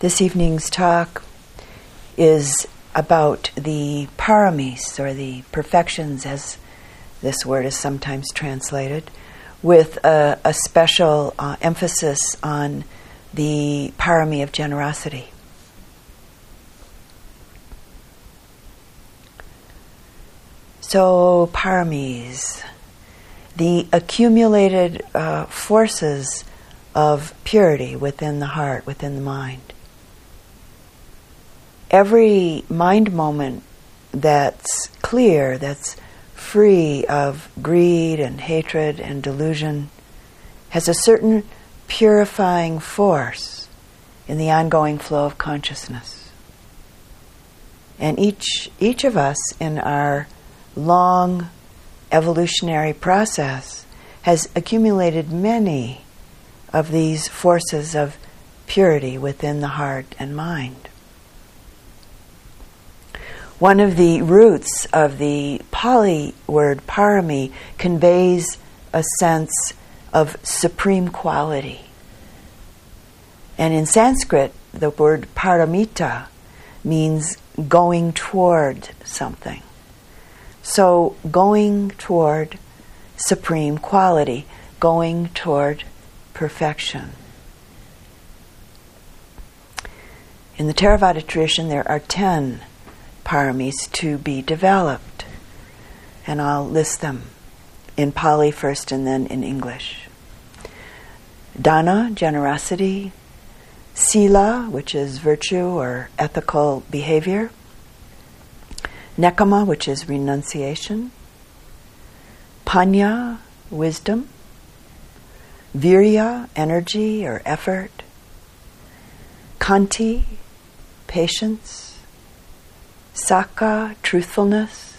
This evening's talk is about the paramis, or the perfections, as this word is sometimes translated, with a, a special uh, emphasis on the parami of generosity. So, paramis, the accumulated uh, forces of purity within the heart, within the mind every mind moment that's clear, that's free of greed and hatred and delusion, has a certain purifying force in the ongoing flow of consciousness. And each, each of us in our long evolutionary process has accumulated many of these forces of purity within the heart and mind. One of the roots of the Pali word parami conveys a sense of supreme quality. And in Sanskrit, the word paramita means going toward something. So, going toward supreme quality, going toward perfection. In the Theravada tradition, there are ten paramis to be developed. And I'll list them in Pali first and then in English. Dana, generosity. Sila, which is virtue or ethical behavior. Nekkhamma, which is renunciation. Panya, wisdom. Virya, energy or effort. khanti, patience. Sakka, truthfulness.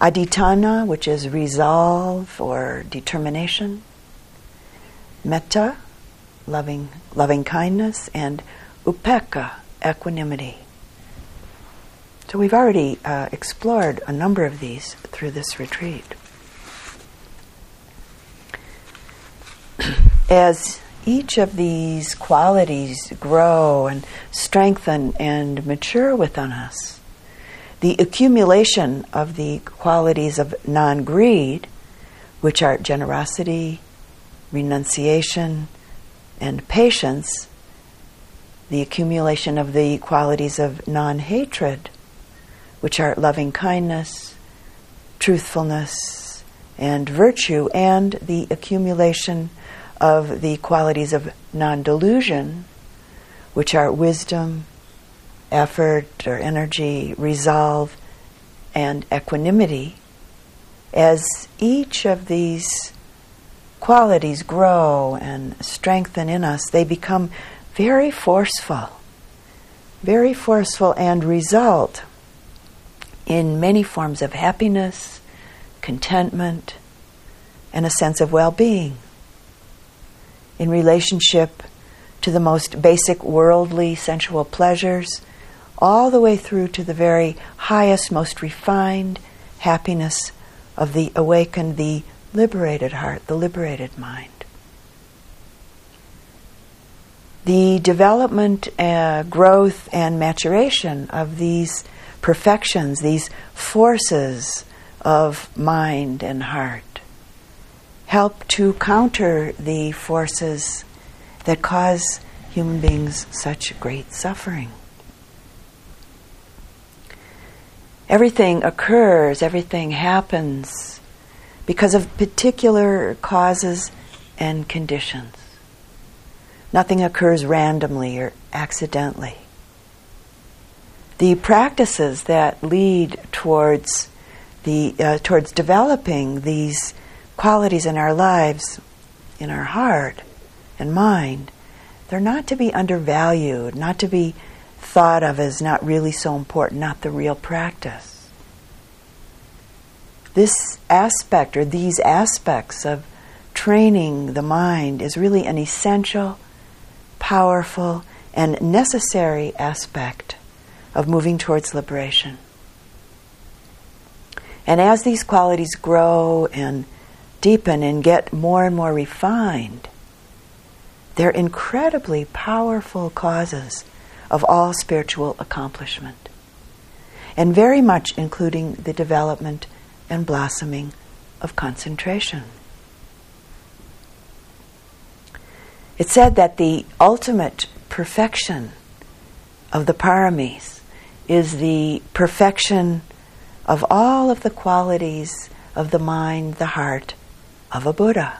Adhitthana, which is resolve or determination. Metta, loving, loving kindness. And upekkha, equanimity. So we've already uh, explored a number of these through this retreat. As each of these qualities grow and strengthen and mature within us, the accumulation of the qualities of non greed, which are generosity, renunciation, and patience, the accumulation of the qualities of non hatred, which are loving kindness, truthfulness, and virtue, and the accumulation of the qualities of non delusion, which are wisdom, effort or energy, resolve, and equanimity, as each of these qualities grow and strengthen in us, they become very forceful, very forceful, and result in many forms of happiness, contentment, and a sense of well being in relationship to the most basic worldly sensual pleasures, all the way through to the very highest, most refined happiness of the awakened, the liberated heart, the liberated mind. The development, uh, growth, and maturation of these perfections, these forces of mind and heart, help to counter the forces that cause human beings such great suffering. Everything occurs, everything happens because of particular causes and conditions. Nothing occurs randomly or accidentally. The practices that lead towards the uh, towards developing these qualities in our lives, in our heart and mind, they're not to be undervalued, not to be thought of as not really so important, not the real practice. This aspect or these aspects of training the mind is really an essential, powerful, and necessary aspect of moving towards liberation. And as these qualities grow and deepen and get more and more refined, They're incredibly powerful causes of all spiritual accomplishment, and very much including the development and blossoming of concentration. It's said that the ultimate perfection of the paramis is the perfection of all of the qualities of the mind, the heart of a Buddha.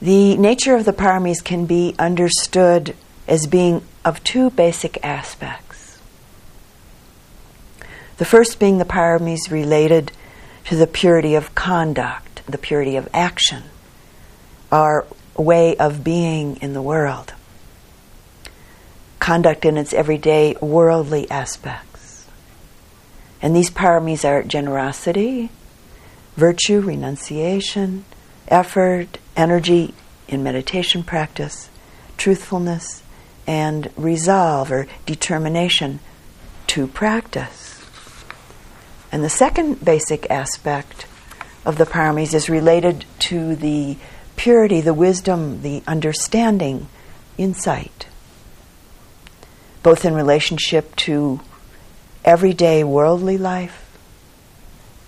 The nature of the paramis can be understood as being of two basic aspects. The first being the paramis related to the purity of conduct, the purity of action, our way of being in the world. Conduct in its everyday worldly aspects. And these paramis are generosity, virtue, renunciation, effort, energy in meditation practice, truthfulness, and resolve or determination to practice. And the second basic aspect of the paramis is related to the purity, the wisdom, the understanding, insight, both in relationship to everyday worldly life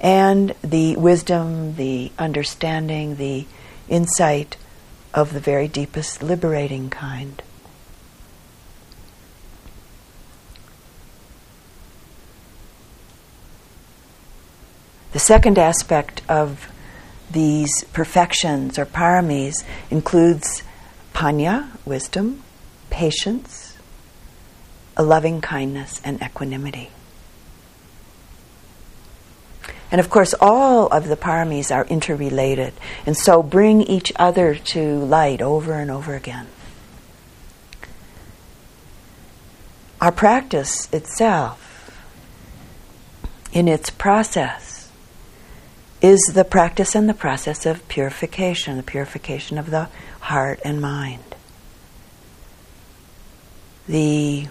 and the wisdom, the understanding, the insight of the very deepest liberating kind. The second aspect of these perfections or paramis includes panya, wisdom, patience, a loving kindness, and equanimity. And of course, all of the paramis are interrelated, and so bring each other to light over and over again. Our practice itself, in its process, is the practice and the process of purification, the purification of the heart and mind. The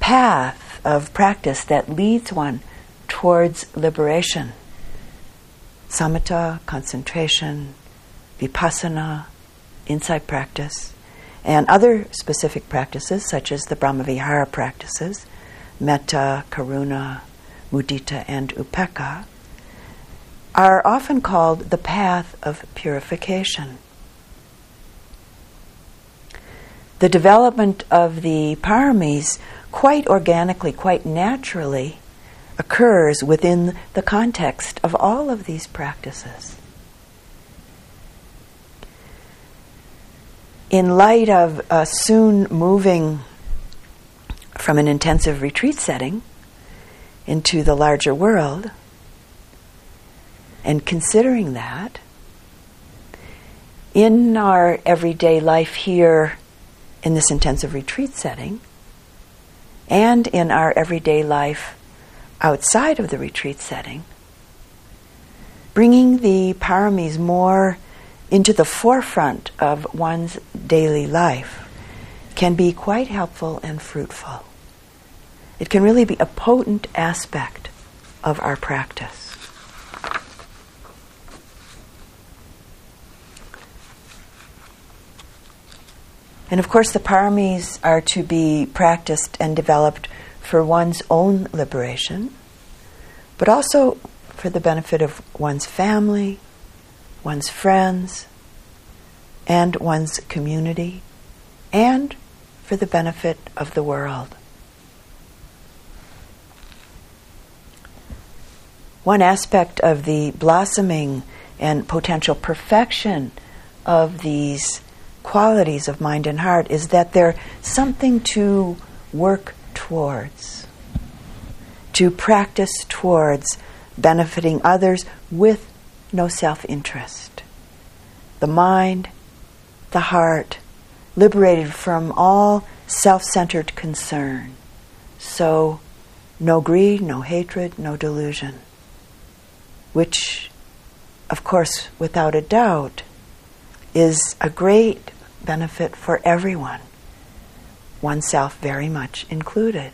path of practice that leads one towards liberation. Samatha, concentration, vipassana, insight practice, and other specific practices such as the Brahmavihara practices, metta, karuna, mudita, and upekkha, are often called the path of purification. The development of the paramis quite organically, quite naturally, occurs within the context of all of these practices. In light of uh, soon moving from an intensive retreat setting into the larger world, and considering that, in our everyday life here in this intensive retreat setting, and in our everyday life outside of the retreat setting, bringing the paramis more into the forefront of one's daily life can be quite helpful and fruitful. It can really be a potent aspect of our practice. And of course, the paramis are to be practiced and developed for one's own liberation, but also for the benefit of one's family, one's friends, and one's community, and for the benefit of the world. One aspect of the blossoming and potential perfection of these qualities of mind and heart is that they're something to work towards, to practice towards benefiting others with no self interest. The mind, the heart, liberated from all self centered concern. So, no greed, no hatred, no delusion. Which, of course, without a doubt, is a great benefit for everyone oneself very much included.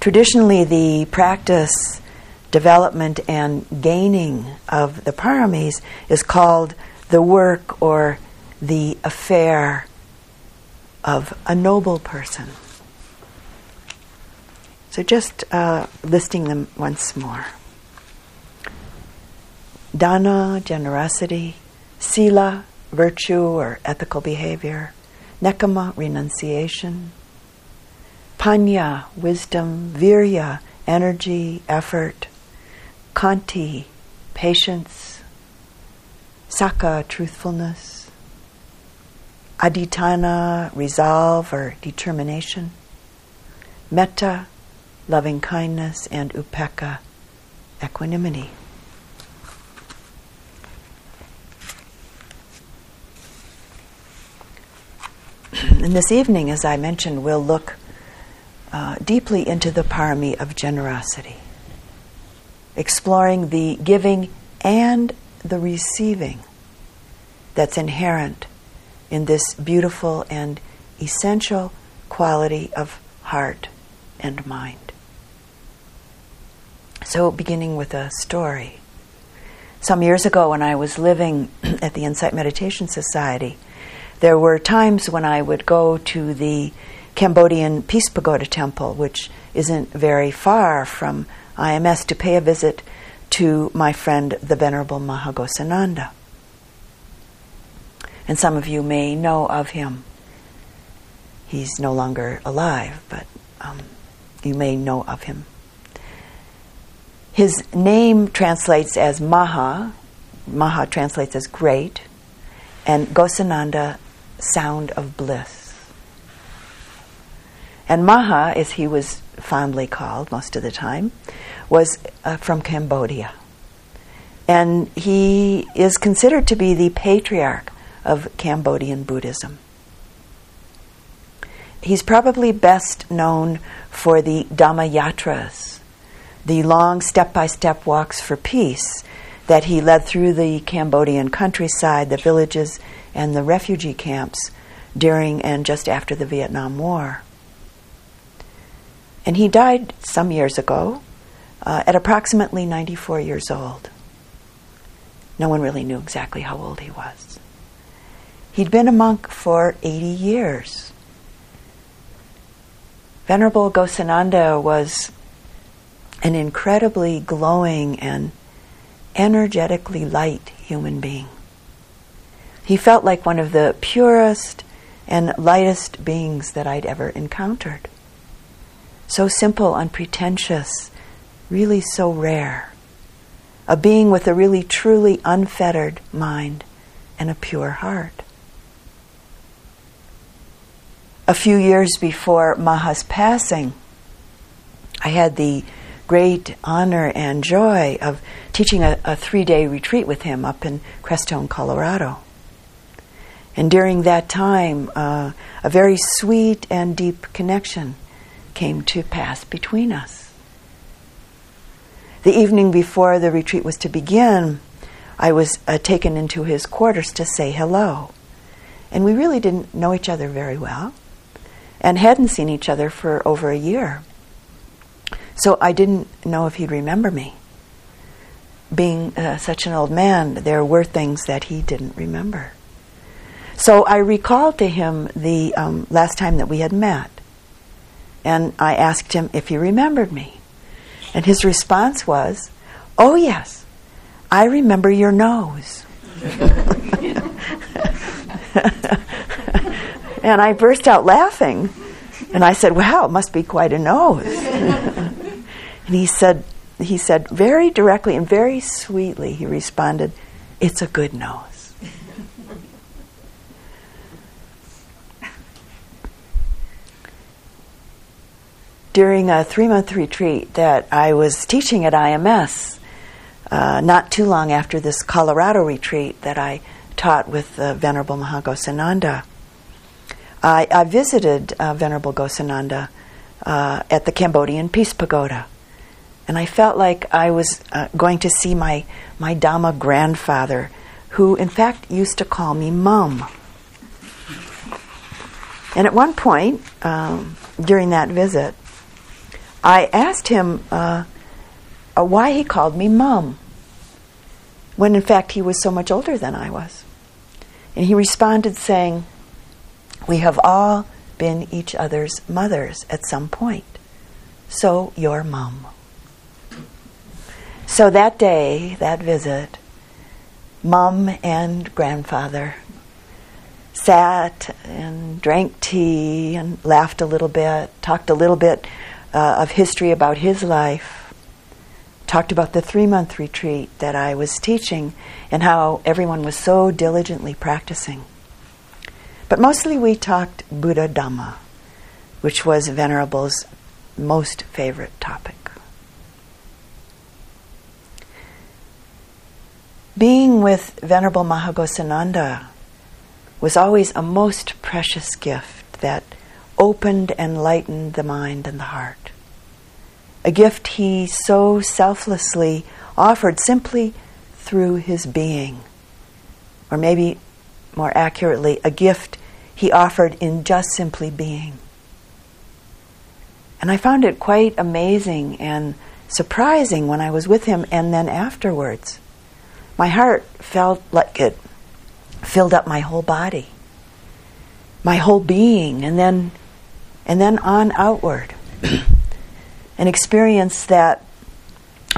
Traditionally, the practice development and gaining of the paramis is called the work or the affair of a noble person. So, just uh, listing them once more dana, generosity, sila, virtue or ethical behavior, nekkhamma, renunciation, panya, wisdom, virya, energy, effort, khanti, patience, sakka, truthfulness, adhitthana, resolve or determination, metta, loving kindness, and upekkha, equanimity. And this evening, as I mentioned, we'll look uh, deeply into the parami of generosity, exploring the giving and the receiving that's inherent in this beautiful and essential quality of heart and mind. So, beginning with a story. Some years ago, when I was living at the Insight Meditation Society, there were times when I would go to the Cambodian Peace Pagoda Temple, which isn't very far from IMS, to pay a visit to my friend, the Venerable Maha Ghosananda. And some of you may know of him. He's no longer alive, but um, you may know of him. His name translates as Maha, Maha translates as great, and Ghosananda, sound of bliss. And Maha, as he was fondly called most of the time, was uh, from Cambodia. And he is considered to be the patriarch of Cambodian Buddhism. He's probably best known for the Dhamma Yatras, the long step by step walks for peace that he led through the Cambodian countryside, the villages, and the refugee camps during and just after the Vietnam War. And he died some years ago uh, at approximately 94 years old. No one really knew exactly how old he was. He'd been a monk for 80 years. Venerable Ghosananda was an incredibly glowing and energetically light human being. He felt like one of the purest and lightest beings that I'd ever encountered so simple, unpretentious, really so rare. A being with a really truly unfettered mind and a pure heart. A few years before Maha's passing, I had the great honor and joy of teaching a, a three day retreat with him up in Crestone, Colorado. And during that time, uh, a very sweet and deep connection came to pass between us. The evening before the retreat was to begin, I was uh, taken into his quarters to say hello. And we really didn't know each other very well and hadn't seen each other for over a year. So I didn't know if he'd remember me. Being uh, such an old man, there were things that he didn't remember. So I recalled to him the um, last time that we had met. And I asked him if he remembered me. And his response was, Oh, yes, I remember your nose. and I burst out laughing. And I said, Wow, it must be quite a nose. and he said, he said very directly and very sweetly, he responded, It's a good nose. During a three month retreat that I was teaching at IMS, uh, not too long after this Colorado retreat that I taught with uh, Venerable Maha Ghosananda, I, I visited uh, Venerable Ghosananda uh, at the Cambodian Peace Pagoda. And I felt like I was uh, going to see my, my Dhamma grandfather, who in fact used to call me Mum. And at one point um, during that visit, I asked him, uh, uh, why he called me Mum, when in fact he was so much older than I was. And he responded saying, We have all been each other's mothers at some point. So your mum. So that day, that visit, mum and grandfather sat and drank tea and laughed a little bit, talked a little bit uh, of history about his life, talked about the three month retreat that I was teaching and how everyone was so diligently practicing. But mostly we talked Buddha Dhamma, which was Venerable's most favorite topic. Being with Venerable Maha Ghosananda was always a most precious gift that opened and lightened the mind and the heart. A gift he so selflessly offered simply through his being. Or maybe more accurately, a gift he offered in just simply being. And I found it quite amazing and surprising when I was with him and then afterwards. My heart felt like it filled up my whole body, my whole being, and then, and then on outward. An experience that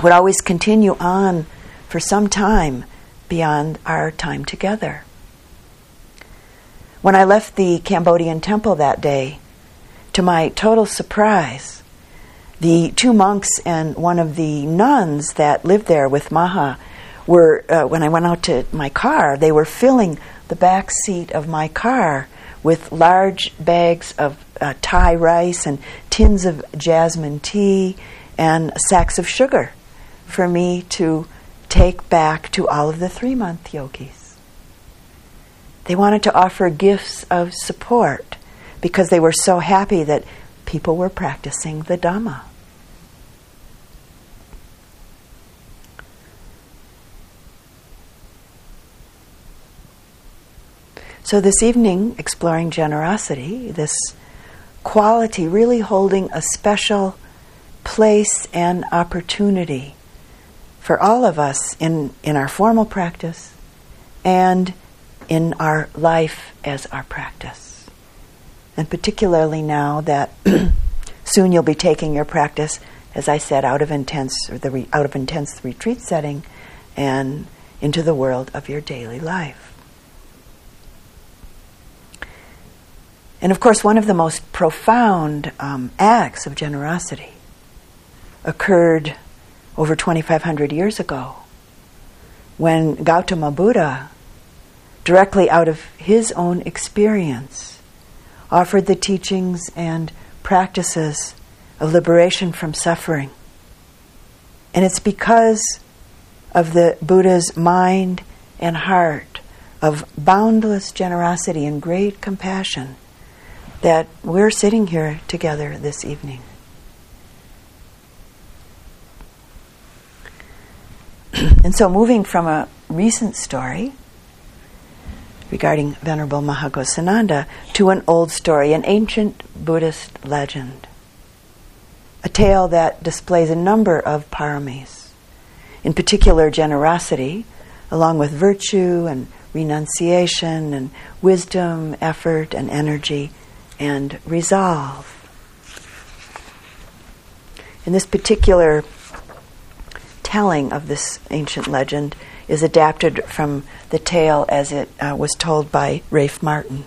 would always continue on for some time beyond our time together. When I left the Cambodian temple that day, to my total surprise, the two monks and one of the nuns that lived there with Maha were, uh, when I went out to my car, they were filling the back seat of my car with large bags of uh, Thai rice and tins of jasmine tea and sacks of sugar for me to take back to all of the three month yogis. They wanted to offer gifts of support because they were so happy that people were practicing the Dhamma. So, this evening, exploring generosity, this quality really holding a special place and opportunity for all of us in, in our formal practice and in our life as our practice. And particularly now that soon you'll be taking your practice, as I said, out of intense or the re, out of intense retreat setting and into the world of your daily life. And of course, one of the most profound um, acts of generosity occurred over 2,500 years ago when Gautama Buddha, directly out of his own experience, offered the teachings and practices of liberation from suffering. And it's because of the Buddha's mind and heart of boundless generosity and great compassion that we're sitting here together this evening. and so, moving from a recent story regarding Venerable Maha Ghosananda to an old story, an ancient Buddhist legend, a tale that displays a number of paramis, in particular generosity, along with virtue and renunciation and wisdom, effort, and energy and resolve. In this particular telling of this ancient legend is adapted from the tale as it uh, was told by Rafe Martin.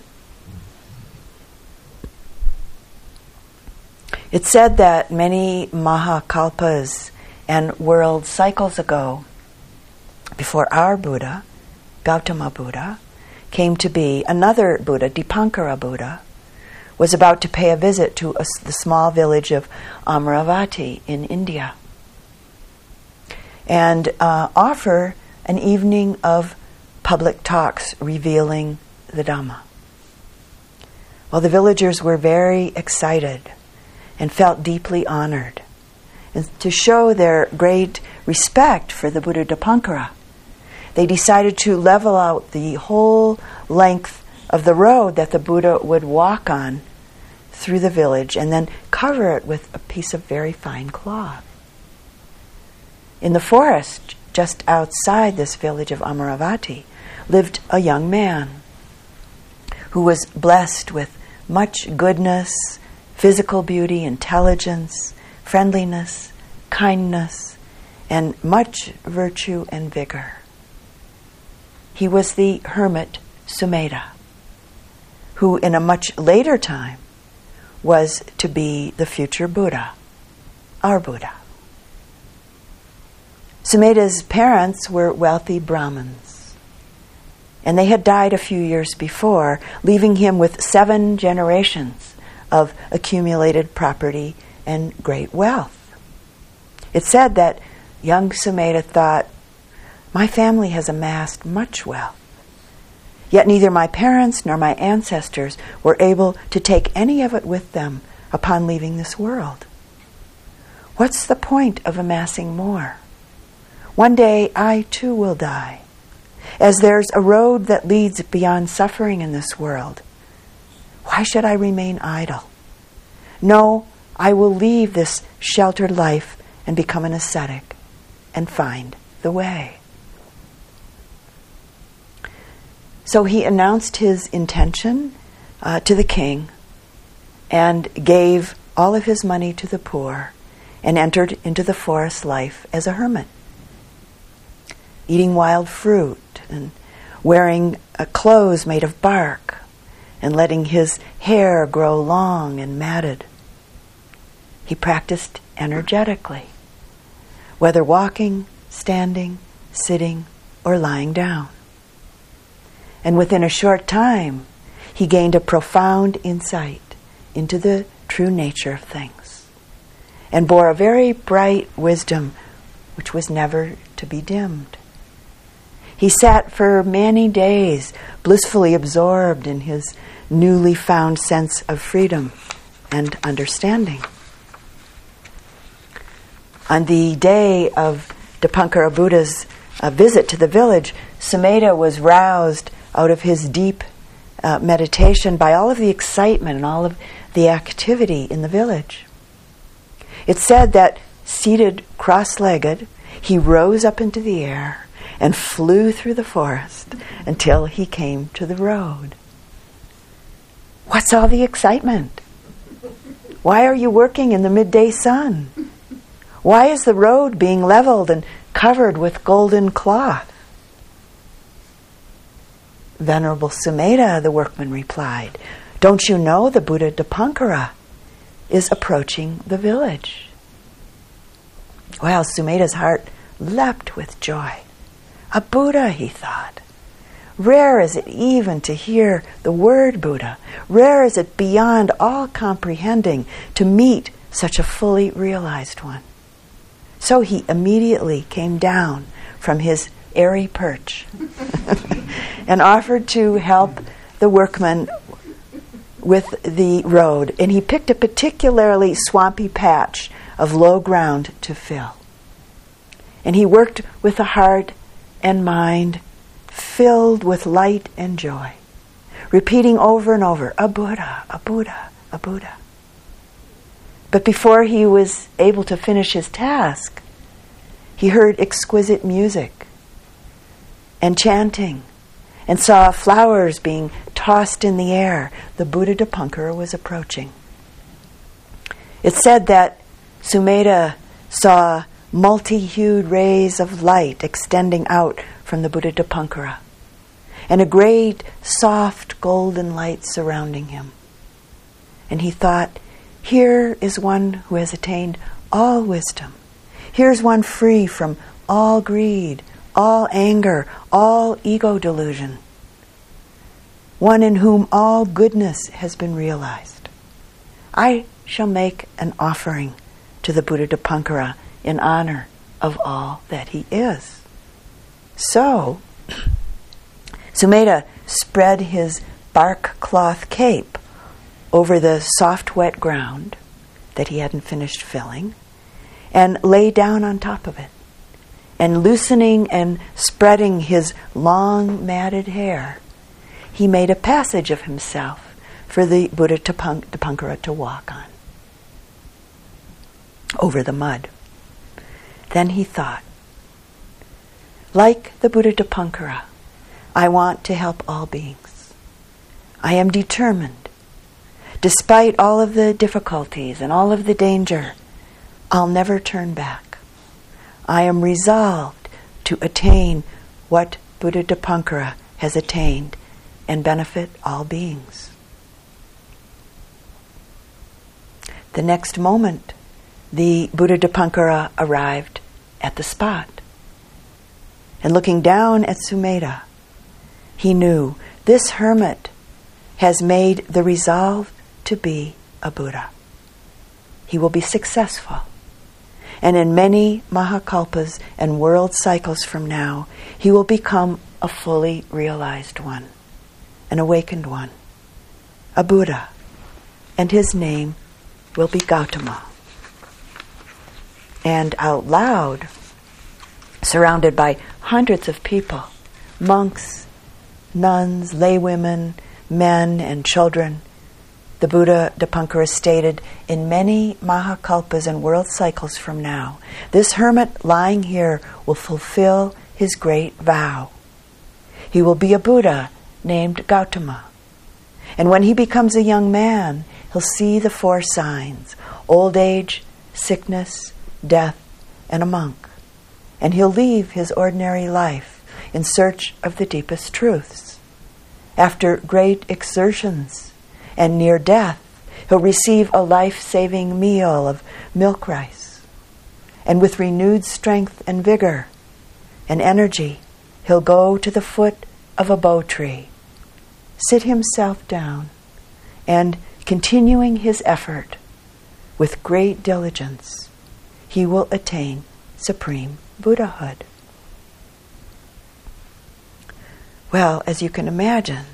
It's said that many Mahakalpas and world cycles ago, before our Buddha, Gautama Buddha, came to be, another Buddha, Dipankara Buddha, was about to pay a visit to a, the small village of Amaravati in India and uh, offer an evening of public talks revealing the Dhamma. Well, the villagers were very excited and felt deeply honored. And to show their great respect for the Buddha Dipankara, they decided to level out the whole length of the road that the Buddha would walk on through the village and then cover it with a piece of very fine cloth. in the forest just outside this village of Amaravati lived a young man who was blessed with much goodness, physical beauty, intelligence, friendliness, kindness, and much virtue and vigor. He was the hermit Sumedha, who in a much later time was to be the future Buddha, our Buddha. Sumedha's parents were wealthy Brahmins, and they had died a few years before, leaving him with seven generations of accumulated property and great wealth. It said that young Sumedha thought, My family has amassed much wealth. Yet neither my parents nor my ancestors were able to take any of it with them upon leaving this world. What's the point of amassing more? One day I too will die, as there's a road that leads beyond suffering in this world. Why should I remain idle? No, I will leave this sheltered life and become an ascetic and find the way. So he announced his intention uh, to the king and gave all of his money to the poor and entered into the forest life as a hermit, eating wild fruit and wearing uh, clothes made of bark and letting his hair grow long and matted. He practiced energetically, whether walking, standing, sitting, or lying down. And within a short time, he gained a profound insight into the true nature of things and bore a very bright wisdom which was never to be dimmed. He sat for many days blissfully absorbed in his newly found sense of freedom and understanding. On the day of Dipankara Buddha's uh, visit to the village, Sumedha was roused out of his deep uh, meditation by all of the excitement and all of the activity in the village. It said that seated cross legged, he rose up into the air and flew through the forest until he came to the road. What's all the excitement? Why are you working in the midday sun? Why is the road being leveled and covered with golden cloth? Venerable Sumedha, the workman replied, Don't you know the Buddha Dipankara is approaching the village? Well, Sumedha's heart leapt with joy. A Buddha, he thought. Rare is it even to hear the word Buddha. Rare is it beyond all comprehending to meet such a fully realized one. So he immediately came down from his airy perch and offered to help the workman with the road. And he picked a particularly swampy patch of low ground to fill. And he worked with a heart and mind filled with light and joy, repeating over and over, a Buddha, a Buddha, a Buddha. But before he was able to finish his task, he heard exquisite music and chanting and saw flowers being tossed in the air. The Buddha Dipankara was approaching. It said that Sumedha saw multi hued rays of light extending out from the Buddha Dipankara and a great soft golden light surrounding him. And he thought, here is one who has attained all wisdom. Here's one free from all greed, all anger, all ego delusion. One in whom all goodness has been realized. I shall make an offering to the Buddha Dipankara in honor of all that he is. So, Sumedha spread his bark cloth cape over the soft, wet ground that he hadn't finished filling and lay down on top of it and loosening and spreading his long matted hair, he made a passage of himself for the Buddha Dipankara to walk on over the mud. Then he thought, Like the Buddha Dipankara, I want to help all beings. I am determined. Despite all of the difficulties and all of the danger, I'll never turn back. I am resolved to attain what Buddha Dipankara has attained and benefit all beings. The next moment, the Buddha Dipankara arrived at the spot. And looking down at Sumedha, he knew this hermit has made the resolve to be a Buddha. He will be successful. And in many Mahakalpas and world cycles from now, he will become a fully realized one, an awakened one, a Buddha. And his name will be Gautama. And out loud, surrounded by hundreds of people monks, nuns, laywomen, men, and children. The Buddha Dipankara stated, in many Mahakalpas and world cycles from now, this hermit lying here will fulfill his great vow. He will be a Buddha named Gautama. And when he becomes a young man, he'll see the four signs old age, sickness, death, and a monk. And he'll leave his ordinary life in search of the deepest truths. After great exertions and near death, he'll receive a life saving meal of milk rice. And with renewed strength and vigor and energy, he'll go to the foot of a bo tree, sit himself down, and continuing his effort with great diligence, he will attain supreme Buddhahood. Well, as you can imagine,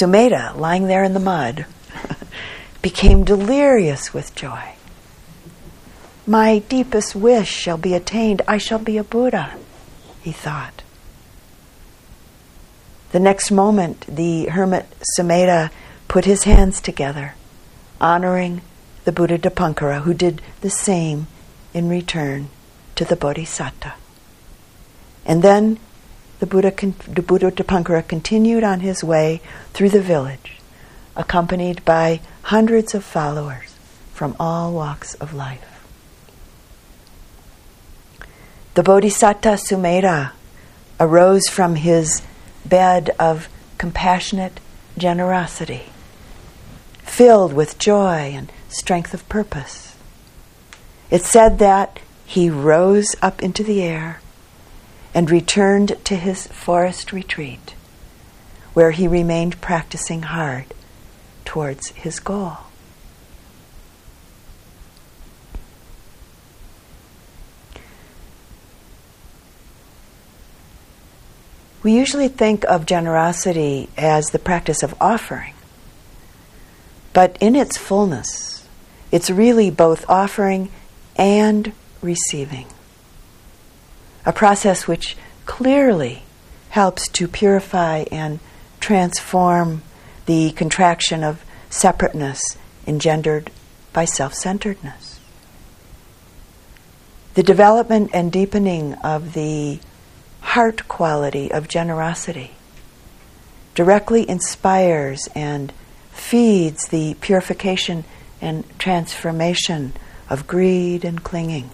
Sumedha, lying there in the mud, became delirious with joy. My deepest wish shall be attained. I shall be a Buddha, he thought. The next moment, the hermit Sumedha put his hands together, honoring the Buddha Dipankara, who did the same in return to the Bodhisatta. And then the Buddha, the Buddha Dipankara continued on his way through the village, accompanied by hundreds of followers from all walks of life. The Bodhisattva Sumedha arose from his bed of compassionate generosity, filled with joy and strength of purpose. It said that he rose up into the air and returned to his forest retreat, where he remained practicing hard towards his goal. We usually think of generosity as the practice of offering, but in its fullness, it's really both offering and receiving a process which clearly helps to purify and transform the contraction of separateness engendered by self centeredness. The development and deepening of the heart quality of generosity directly inspires and feeds the purification and transformation of greed and clinging,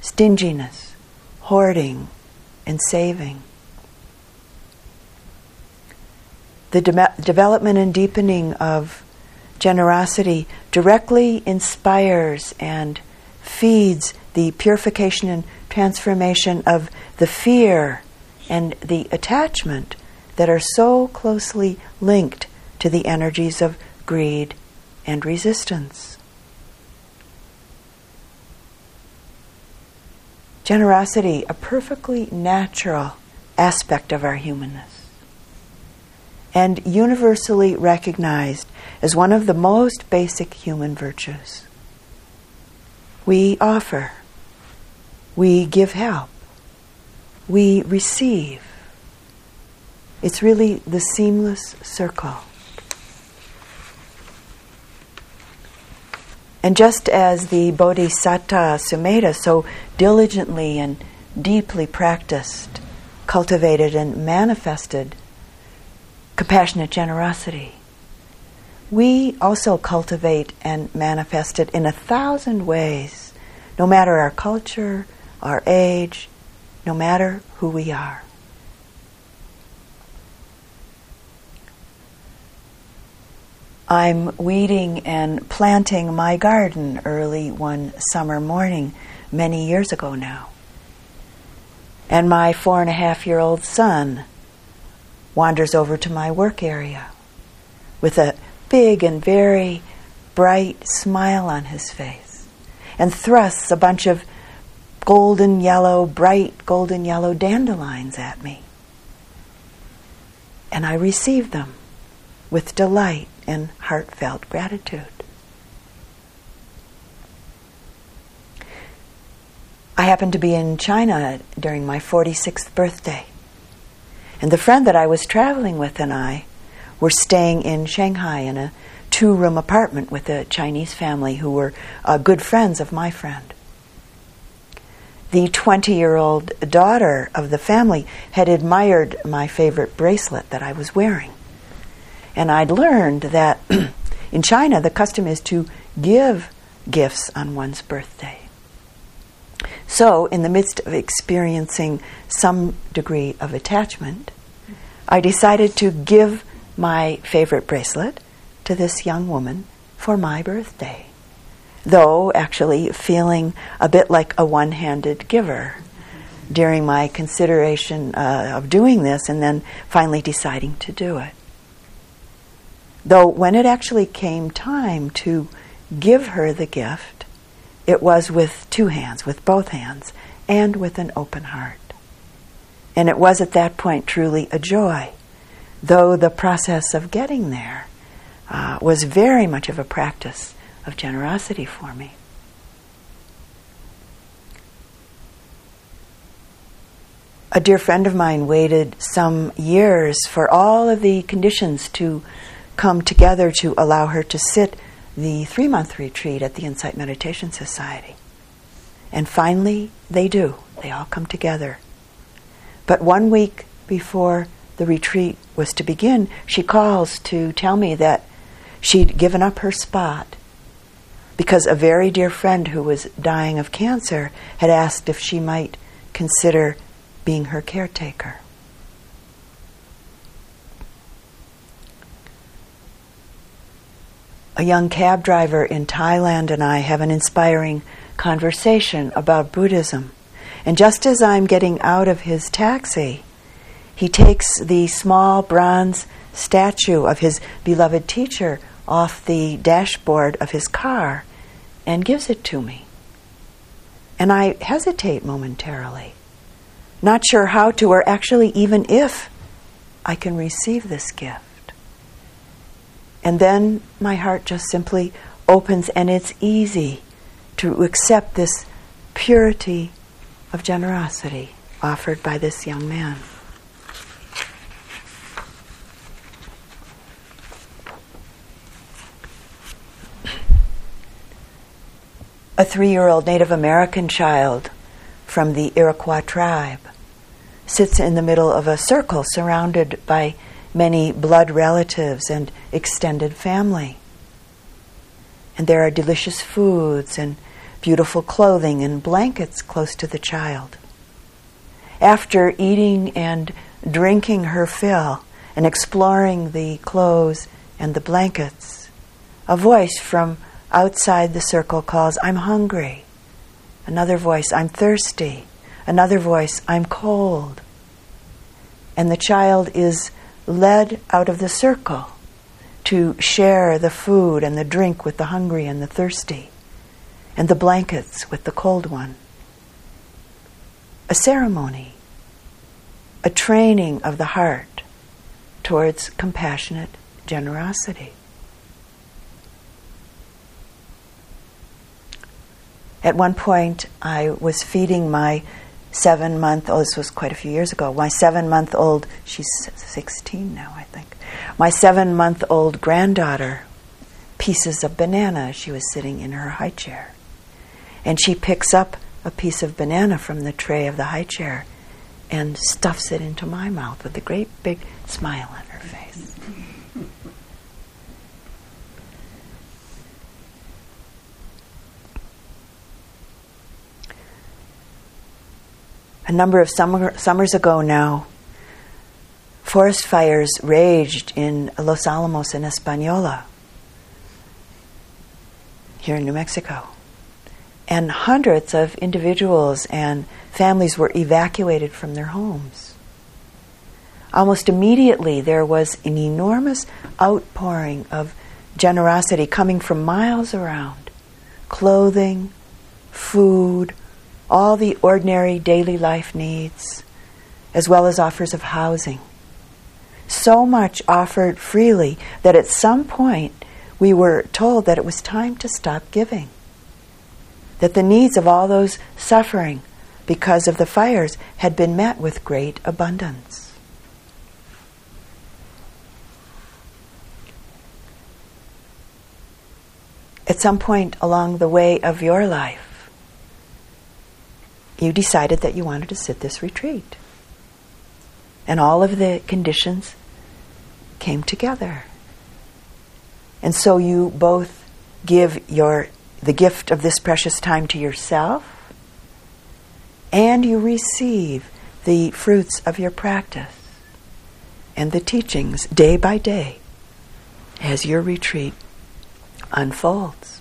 stinginess, hoarding and saving. The de- development and deepening of generosity directly inspires and feeds the purification and transformation of the fear and the attachment that are so closely linked to the energies of greed and resistance. Generosity, a perfectly natural aspect of our humanness, and universally recognized as one of the most basic human virtues. We offer, we give help, we receive. It's really the seamless circle. And just as the Bodhisattva Sumedha so diligently and deeply practiced cultivated and manifested compassionate generosity. We also cultivate and manifest it in a thousand ways, no matter our culture, our age, no matter who we are. I'm weeding and planting my garden early one summer morning, many years ago now. And my four and a half year old son wanders over to my work area with a big and very bright smile on his face and thrusts a bunch of golden yellow, bright golden yellow dandelions at me. And I receive them with delight and heartfelt gratitude. I happened to be in China during my 46th birthday. And the friend that I was traveling with and I were staying in Shanghai in a two room apartment with a Chinese family who were uh, good friends of my friend. The 20 year old daughter of the family had admired my favorite bracelet that I was wearing. And I'd learned that in China, the custom is to give gifts on one's birthday. So, in the midst of experiencing some degree of attachment, I decided to give my favorite bracelet to this young woman for my birthday. Though actually feeling a bit like a one handed giver during my consideration uh, of doing this and then finally deciding to do it. Though when it actually came time to give her the gift, it was with two hands, with both hands, and with an open heart. And it was at that point truly a joy, though the process of getting there uh, was very much of a practice of generosity for me. A dear friend of mine waited some years for all of the conditions to come together to allow her to sit the three month retreat at the Insight Meditation Society. And finally, they do. They all come together. But one week before the retreat was to begin, she calls to tell me that she'd given up her spot because a very dear friend who was dying of cancer had asked if she might consider being her caretaker. A young cab driver in Thailand and I have an inspiring conversation about Buddhism. And just as I'm getting out of his taxi, he takes the small bronze statue of his beloved teacher off the dashboard of his car and gives it to me. And I hesitate momentarily, not sure how to, or actually even if I can receive this gift. And then my heart just simply opens, and it's easy to accept this purity of generosity offered by this young man. A three year old Native American child from the Iroquois tribe sits in the middle of a circle surrounded by many blood relatives and extended family. And there are delicious foods and beautiful clothing and blankets close to the child. After eating and drinking her fill and exploring the clothes and the blankets, a voice from outside the circle calls, I'm hungry. Another voice, I'm thirsty. Another voice, I'm cold. And the child is led out of the circle to share the food and the drink with the hungry and the thirsty, and the blankets with the cold one. A ceremony, a training of the heart towards compassionate generosity. At one point, I was feeding my seven month old, this was quite a few years ago, my seven month old, she's 16 now, I think, my seven month old granddaughter pieces of banana. She was sitting in her high chair. And she picks up a piece of banana from the tray of the high chair and stuffs it into my mouth with a great big smile on her face. A number of summer, summers ago now, forest fires raged in Los Alamos in Española, here in New Mexico. And hundreds of individuals and families were evacuated from their homes. Almost immediately, there was an enormous outpouring of generosity coming from miles around clothing, food, all the ordinary daily life needs, as well as offers of housing. So much offered freely that at some point we were told that it was time to stop giving. That the needs of all those suffering because of the fires had been met with great abundance. At some point along the way of your life, you decided that you wanted to sit this retreat. And all of the conditions came together. And so you both give your the gift of this precious time to yourself and you receive the fruits of your practice and the teachings day by day as your retreat unfolds.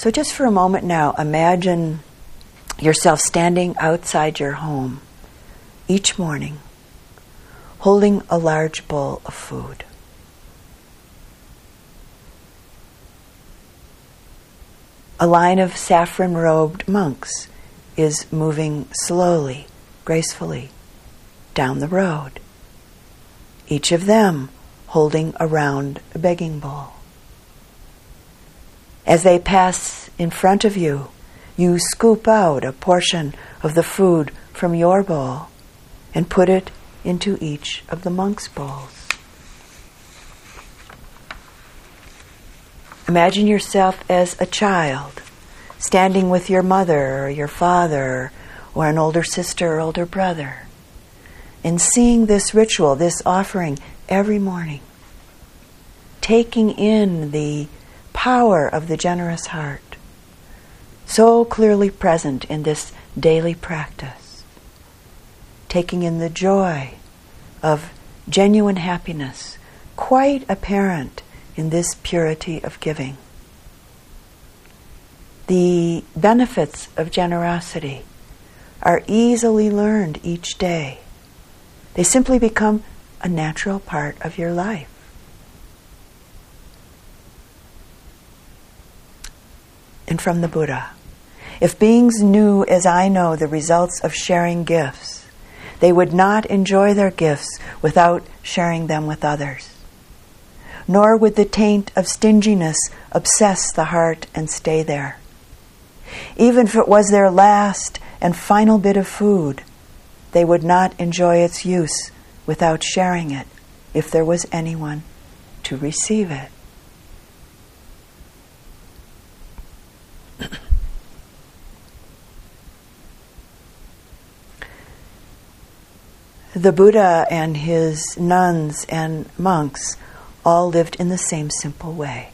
So, just for a moment now, imagine yourself standing outside your home each morning, holding a large bowl of food. A line of saffron robed monks is moving slowly, gracefully down the road, each of them holding a round begging bowl. As they pass in front of you, you scoop out a portion of the food from your bowl and put it into each of the monks' bowls. Imagine yourself as a child, standing with your mother or your father or an older sister or older brother, and seeing this ritual, this offering every morning, taking in the power of the generous heart, so clearly present in this daily practice, taking in the joy of genuine happiness, quite apparent in this purity of giving. The benefits of generosity are easily learned each day. They simply become a natural part of your life. And from the Buddha, if beings knew as I know the results of sharing gifts, they would not enjoy their gifts without sharing them with others nor would the taint of stinginess obsess the heart and stay there. Even if it was their last and final bit of food, they would not enjoy its use without sharing it if there was anyone to receive it. The Buddha and his nuns and monks all lived in the same simple way,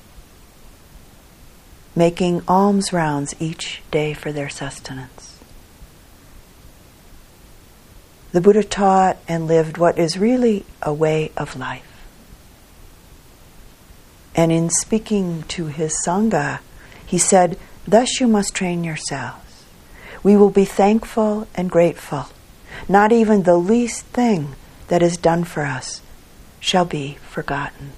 making alms rounds each day for their sustenance. The Buddha taught and lived what is really a way of life. And in speaking to his Sangha, he said, Thus you must train yourselves. We will be thankful and grateful. Not even the least thing that is done for us shall be forgotten.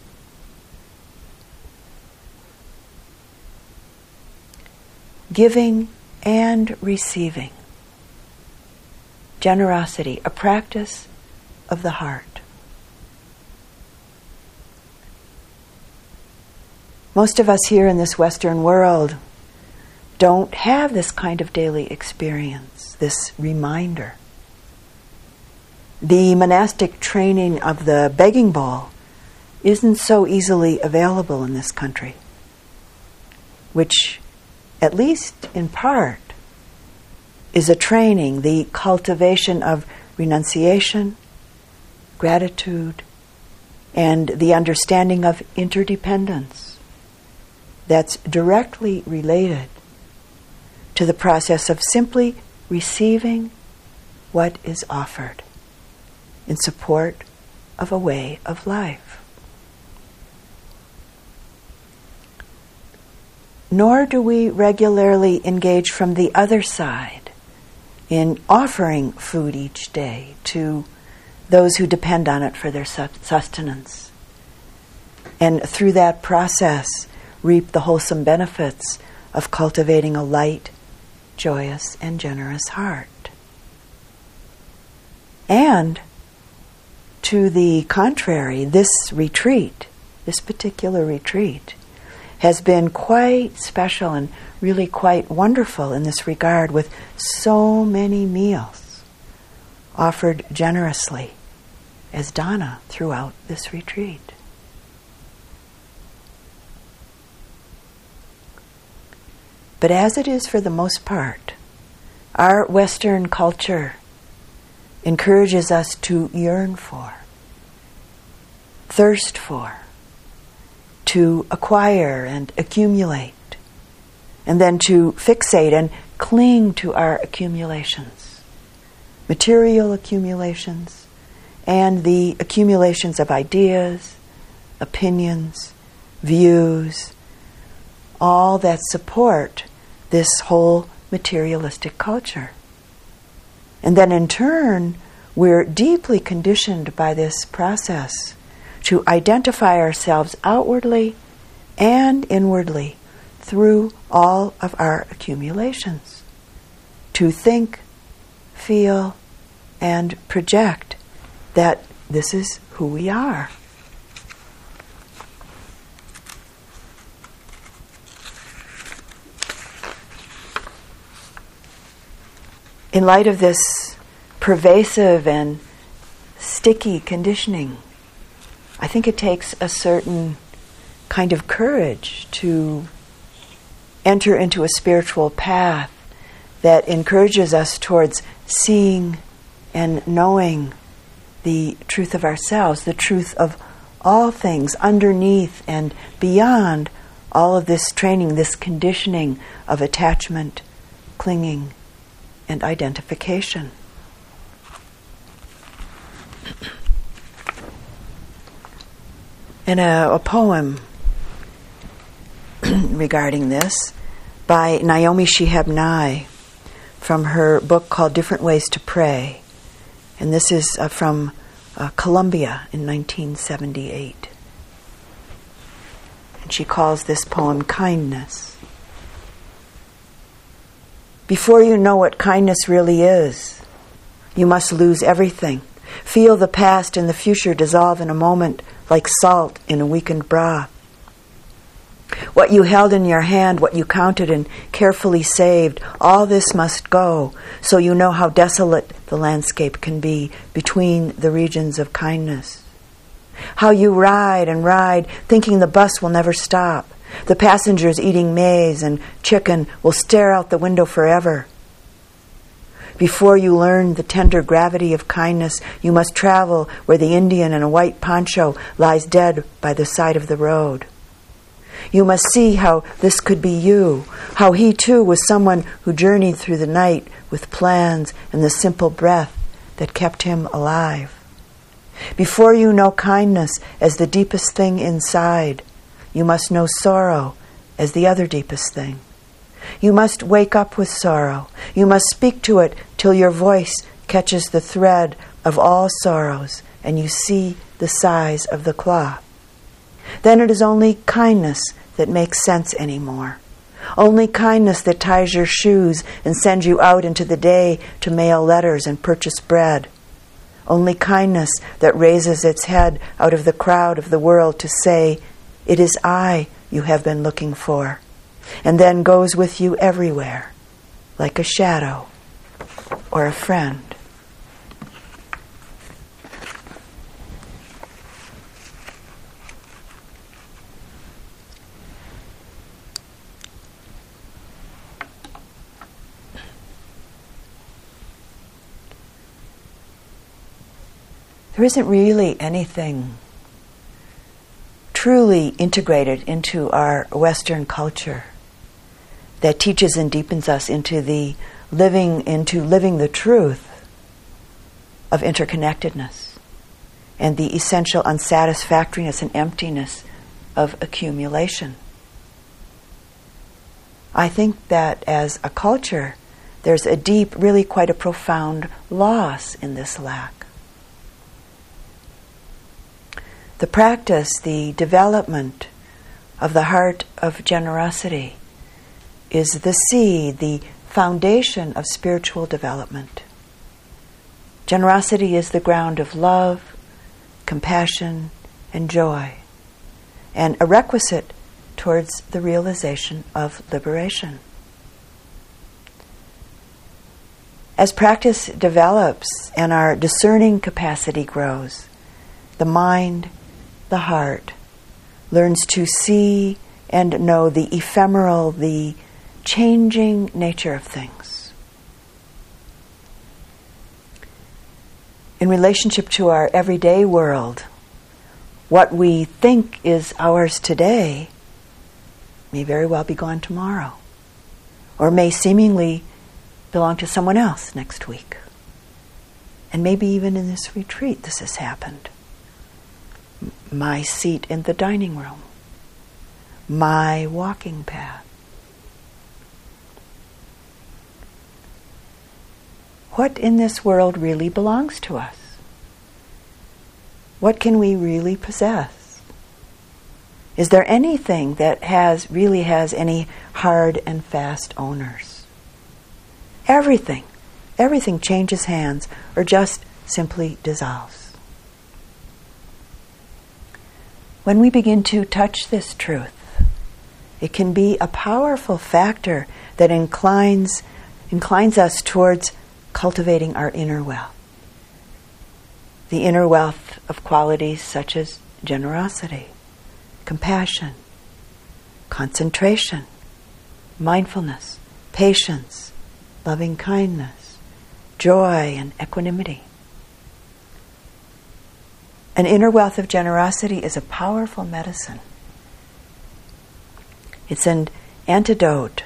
Giving and receiving. Generosity, a practice of the heart. Most of us here in this Western world don't have this kind of daily experience, this reminder the monastic training of the begging bowl isn't so easily available in this country. which, at least in part, is a training, the cultivation of renunciation, gratitude, and the understanding of interdependence that's directly related to the process of simply receiving what is offered in support of a way of life. Nor do we regularly engage from the other side in offering food each day to those who depend on it for their sustenance. And through that process, reap the wholesome benefits of cultivating a light, joyous, and generous heart. And to the contrary, this retreat, this particular retreat, has been quite special and really quite wonderful in this regard with so many meals offered generously as dana throughout this retreat. But as it is for the most part, our Western culture encourages us to yearn for, thirst for, to acquire and accumulate, and then to fixate and cling to our accumulations, material accumulations, and the accumulations of ideas, opinions, views, all that support this whole materialistic culture. And then in turn, we're deeply conditioned by this process to identify ourselves outwardly and inwardly through all of our accumulations, to think, feel, and project that this is who we are. In light of this pervasive and sticky conditioning, I think it takes a certain kind of courage to enter into a spiritual path that encourages us towards seeing and knowing the truth of ourselves, the truth of all things underneath and beyond all of this training, this conditioning of attachment, clinging, and identification. In a, a poem regarding this by Naomi Shihab Nye from her book called Different Ways to Pray. And this is uh, from uh, Colombia in 1978. And she calls this poem Kindness. Before you know what kindness really is, you must lose everything. Feel the past and the future dissolve in a moment like salt in a weakened broth. What you held in your hand, what you counted and carefully saved, all this must go, so you know how desolate the landscape can be between the regions of kindness. How you ride and ride, thinking the bus will never stop. The passengers eating maize and chicken will stare out the window forever. Before you learn the tender gravity of kindness, you must travel where the Indian in a white poncho lies dead by the side of the road. You must see how this could be you, how he too was someone who journeyed through the night with plans and the simple breath that kept him alive. Before you know kindness as the deepest thing inside, you must know sorrow as the other deepest thing. You must wake up with sorrow. You must speak to it till your voice catches the thread of all sorrows and you see the size of the cloth. Then it is only kindness that makes sense anymore. Only kindness that ties your shoes and sends you out into the day to mail letters and purchase bread. Only kindness that raises its head out of the crowd of the world to say, it is I you have been looking for, and then goes with you everywhere, like a shadow or a friend. There isn't really anything truly integrated into our Western culture that teaches and deepens us into the living into living the truth of interconnectedness and the essential unsatisfactoriness and emptiness of accumulation. I think that as a culture, there's a deep, really quite a profound loss in this lack. The practice, the development of the heart of generosity is the seed, the foundation of spiritual development. Generosity is the ground of love, compassion, and joy, and a requisite towards the realization of liberation. As practice develops and our discerning capacity grows, the mind, the heart, learns to see and know the ephemeral, the changing nature of things. In relationship to our everyday world, what we think is ours today may very well be gone tomorrow, or may seemingly belong to someone else next week. And maybe even in this retreat, this has happened. My seat in the dining room, my walking path, what in this world really belongs to us? What can we really possess? Is there anything that has really has any hard and fast owners? Everything, everything changes hands or just simply dissolves. When we begin to touch this truth, it can be a powerful factor that inclines inclines us towards cultivating our inner wealth. The inner wealth of qualities such as generosity, compassion, concentration, mindfulness, patience, loving kindness, joy, and equanimity. An inner wealth of generosity is a powerful medicine. It's an antidote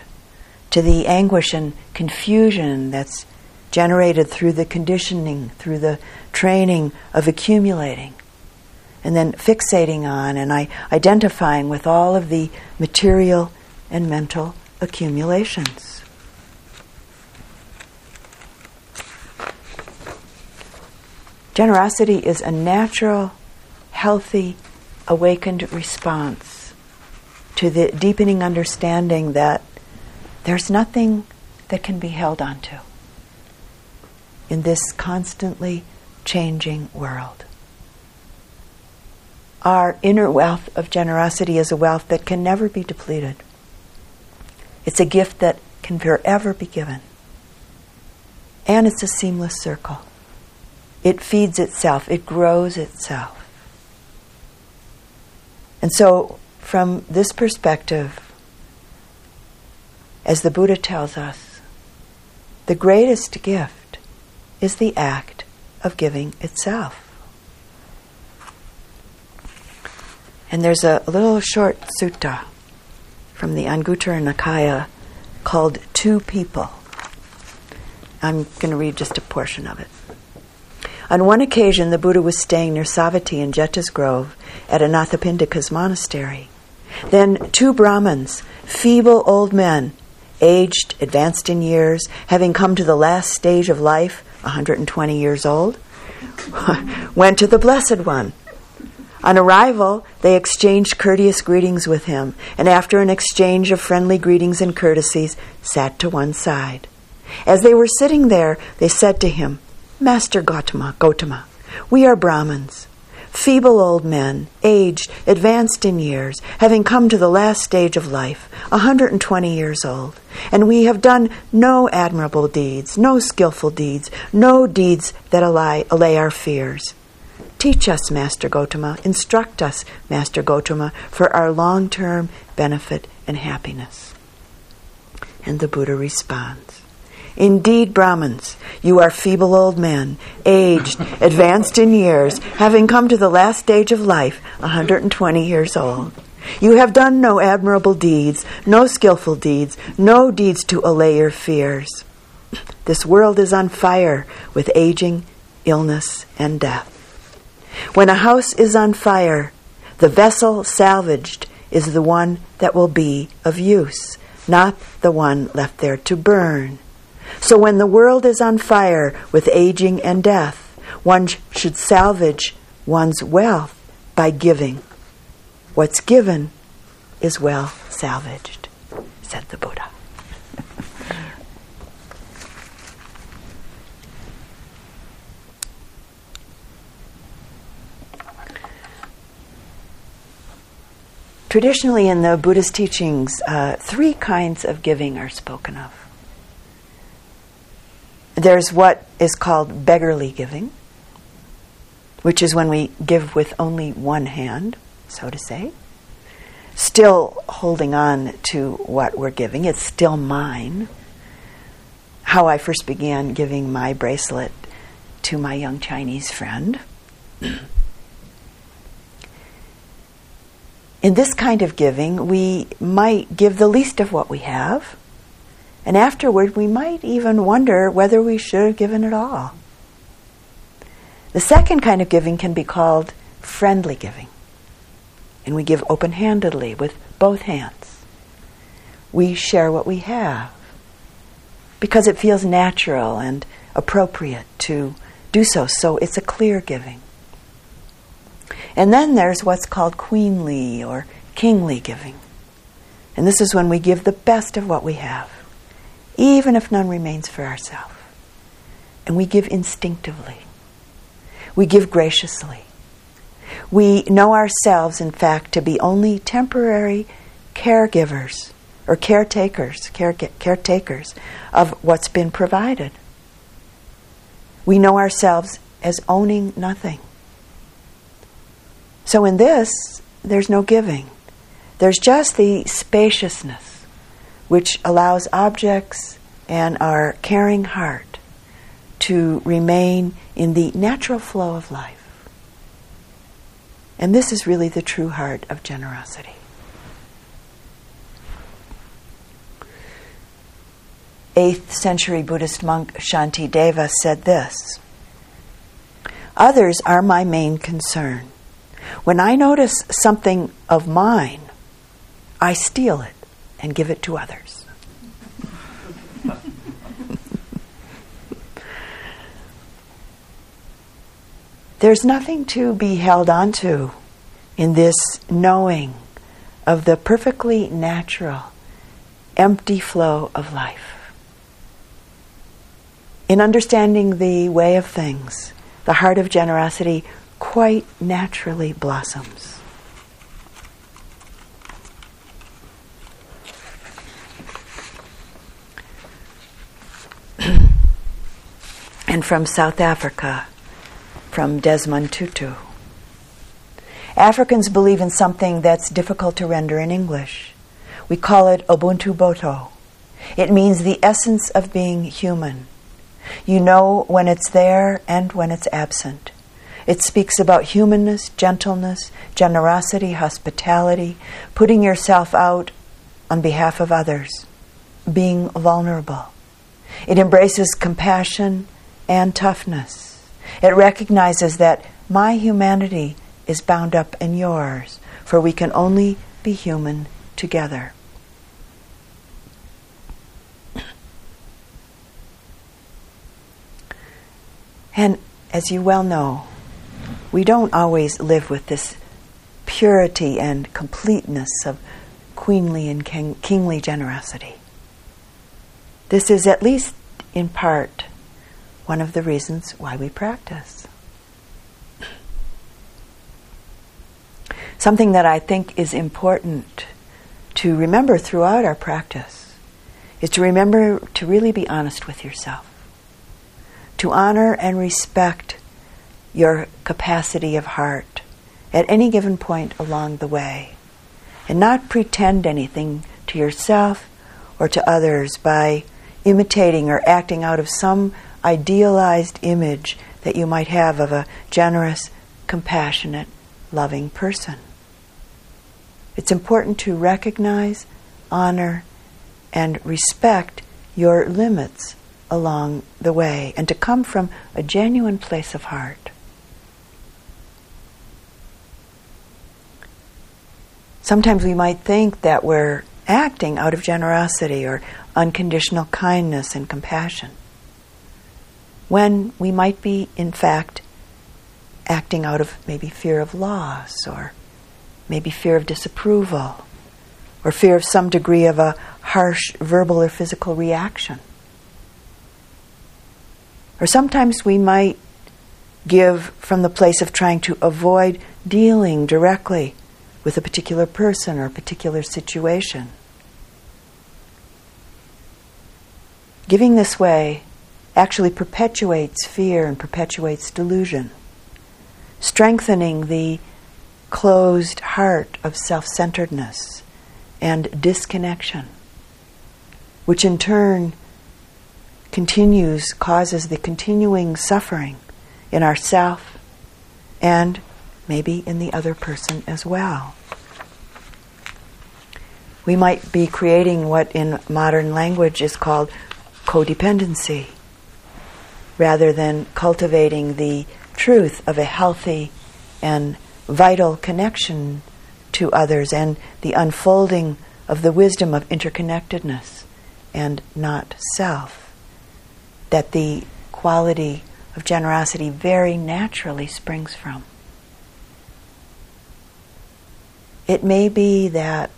to the anguish and confusion that's generated through the conditioning, through the training of accumulating, and then fixating on and identifying with all of the material and mental accumulations. Generosity is a natural, healthy, awakened response to the deepening understanding that there's nothing that can be held onto in this constantly changing world. Our inner wealth of generosity is a wealth that can never be depleted. It's a gift that can forever be given. And it's a seamless circle. It feeds itself, it grows itself. And so, from this perspective, as the Buddha tells us, the greatest gift is the act of giving itself. And there's a little short sutta from the Anguttara Nikaya called Two People. I'm going to read just a portion of it. On one occasion, the Buddha was staying near Savatthi in Jeta's Grove at Anathapindika's monastery. Then two Brahmins, feeble old men, aged, advanced in years, having come to the last stage of life, 120 years old, went to the Blessed One. On arrival, they exchanged courteous greetings with him, and after an exchange of friendly greetings and courtesies, sat to one side. As they were sitting there, they said to him, Master Gautama, Gautama, we are Brahmins feeble old men, aged, advanced in years, having come to the last stage of life, a 120 years old. And we have done no admirable deeds, no skilful deeds, no deeds that allay, allay our fears. Teach us, Master Gotama, instruct us, Master Gotama, for our long term benefit and happiness. And the Buddha responds Indeed, Brahmins, you are feeble old men, aged, advanced in years, having come to the last stage of life, 120 years old. You have done no admirable deeds, no skillful deeds, no deeds to allay your fears. This world is on fire with aging, illness, and death. When a house is on fire, the vessel salvaged is the one that will be of use, not the one left there to burn. So when the world is on fire with aging and death, one should salvage one's wealth by giving. What's given is well salvaged, said the Buddha. Traditionally, in the Buddhist teachings, uh, three kinds of giving are spoken of. There's what is called beggarly giving, which is when we give with only one hand, so to say, still holding on to what we're giving. It's still mine. How I first began giving my bracelet to my young Chinese friend. in this kind of giving, we might give the least of what we have, and afterward we might even wonder whether we should have given it all. The second kind of giving can be called friendly giving, and we give open handedly with both hands. We share what we have because it feels natural and appropriate to do so, so it's a clear giving. And then there's what's called queenly or kingly giving. And this is when we give the best of what we have, even if none remains for ourselves. And we give instinctively. We give graciously. We know ourselves, in fact, to be only temporary caregivers or caretakers, care, caretakers of what's been provided. We know ourselves as owning nothing. So in this, there's no giving. There's just the spaciousness which allows objects and our caring heart to remain in the natural flow of life. And this is really the true heart of generosity. Eighth century Buddhist monk Shantideva said this Others are my main concern. When I notice something of mine, I steal it and give it to others. There's nothing to be held onto in this knowing of the perfectly natural, empty flow of life. In understanding the way of things, the heart of generosity quite naturally blossoms. And from South Africa, from Desmond Tutu. Africans believe in something that's difficult to render in English. We call it Ubuntu Botho. It means the essence of being human. You know when it's there and when it's absent. It speaks about humanness, gentleness, generosity, hospitality, putting yourself out on behalf of others, being vulnerable. It embraces compassion and toughness. It recognizes that my humanity is bound up in yours, for we can only be human together. And as you well know, we don't always live with this purity and completeness of queenly and king- kingly generosity. This is at least in part one of the reasons why we practice. Something that I think is important to remember throughout our practice is to remember to really be honest with yourself, to honor and respect your capacity of heart at any given point along the way, and not pretend anything to yourself or to others by imitating or acting out of some idealized image that you might have of a generous, compassionate, loving person. It's important to recognize, honor, and respect your limits along the way and to come from a genuine place of heart. Sometimes we might think that we're acting out of generosity or unconditional kindness and compassion, when we might be, in fact, acting out of maybe fear of loss or maybe fear of disapproval or fear of some degree of a harsh verbal or physical reaction. Or sometimes we might give from the place of trying to avoid dealing directly with a particular person or a particular situation. Giving this way actually perpetuates fear and perpetuates delusion, strengthening the closed heart of self centeredness and disconnection, which in turn continues, causes the continuing suffering in ourself and maybe in the other person as well. We might be creating what in modern language is called codependency, rather than cultivating the truth of a healthy and vital connection to others and the unfolding of the wisdom of interconnectedness and not self. That the quality of generosity very naturally springs from. It may be that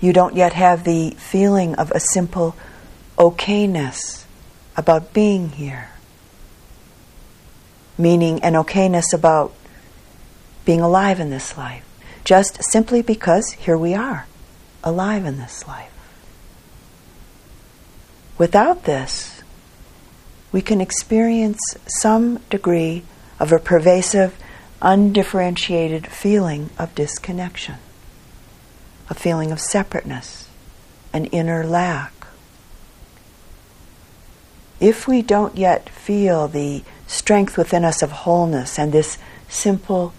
you don't yet have the feeling of a simple okayness about being here. Meaning an okayness about being alive in this life. Just simply because here we are, alive in this life. Without this, we can experience some degree of a pervasive, undifferentiated feeling of disconnection a feeling of separateness, an inner lack. If we don't yet feel the strength within us of wholeness and this simple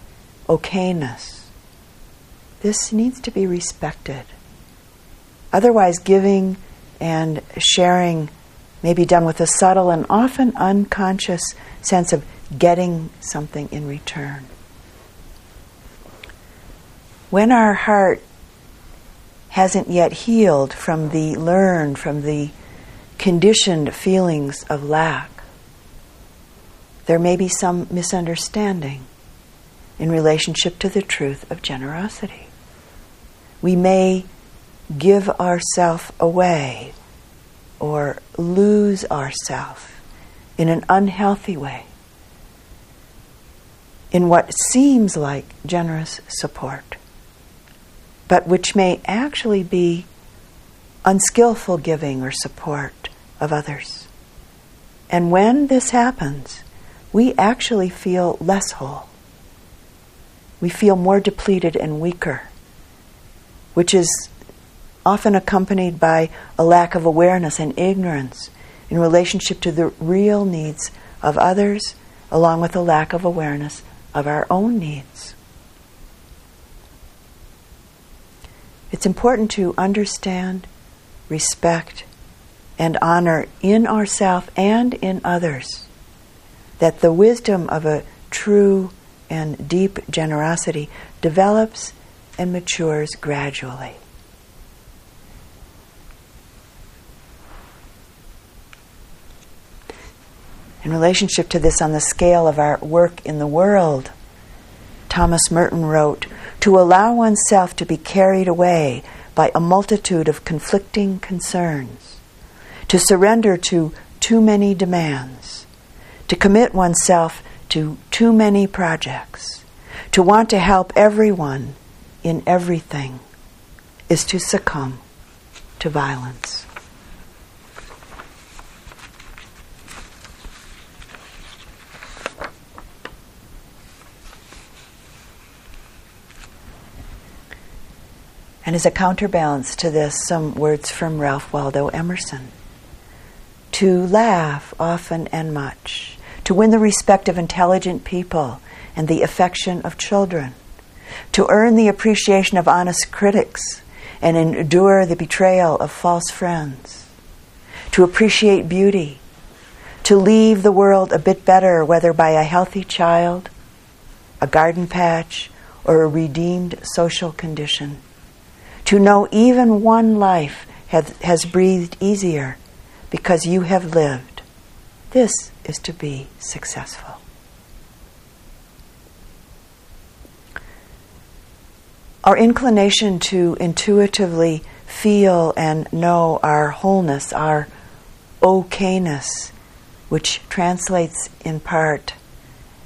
okayness, this needs to be respected. Otherwise, giving and sharing may be done with a subtle and often unconscious sense of getting something in return. When our heart hasn't yet healed from the learned, from the conditioned feelings of lack. There may be some misunderstanding in relationship to the truth of generosity. We may give ourself away or lose ourself in an unhealthy way in what seems like generous support but which may actually be unskillful giving or support of others. And when this happens, we actually feel less whole. We feel more depleted and weaker, which is often accompanied by a lack of awareness and ignorance in relationship to the real needs of others, along with a lack of awareness of our own needs. It's important to understand, respect, and honor in ourselves and in others that the wisdom of a true and deep generosity develops and matures gradually. In relationship to this, on the scale of our work in the world, Thomas Merton wrote To allow oneself to be carried away by a multitude of conflicting concerns, to surrender to too many demands, to commit oneself to too many projects, to want to help everyone in everything, is to succumb to violence. And as a counterbalance to this, some words from Ralph Waldo Emerson. To laugh often and much, to win the respect of intelligent people and the affection of children, to earn the appreciation of honest critics and endure the betrayal of false friends, to appreciate beauty, to leave the world a bit better, whether by a healthy child, a garden patch, or a redeemed social condition. To know even one life has, has breathed easier because you have lived. This is to be successful. Our inclination to intuitively feel and know our wholeness, our okayness, which translates in part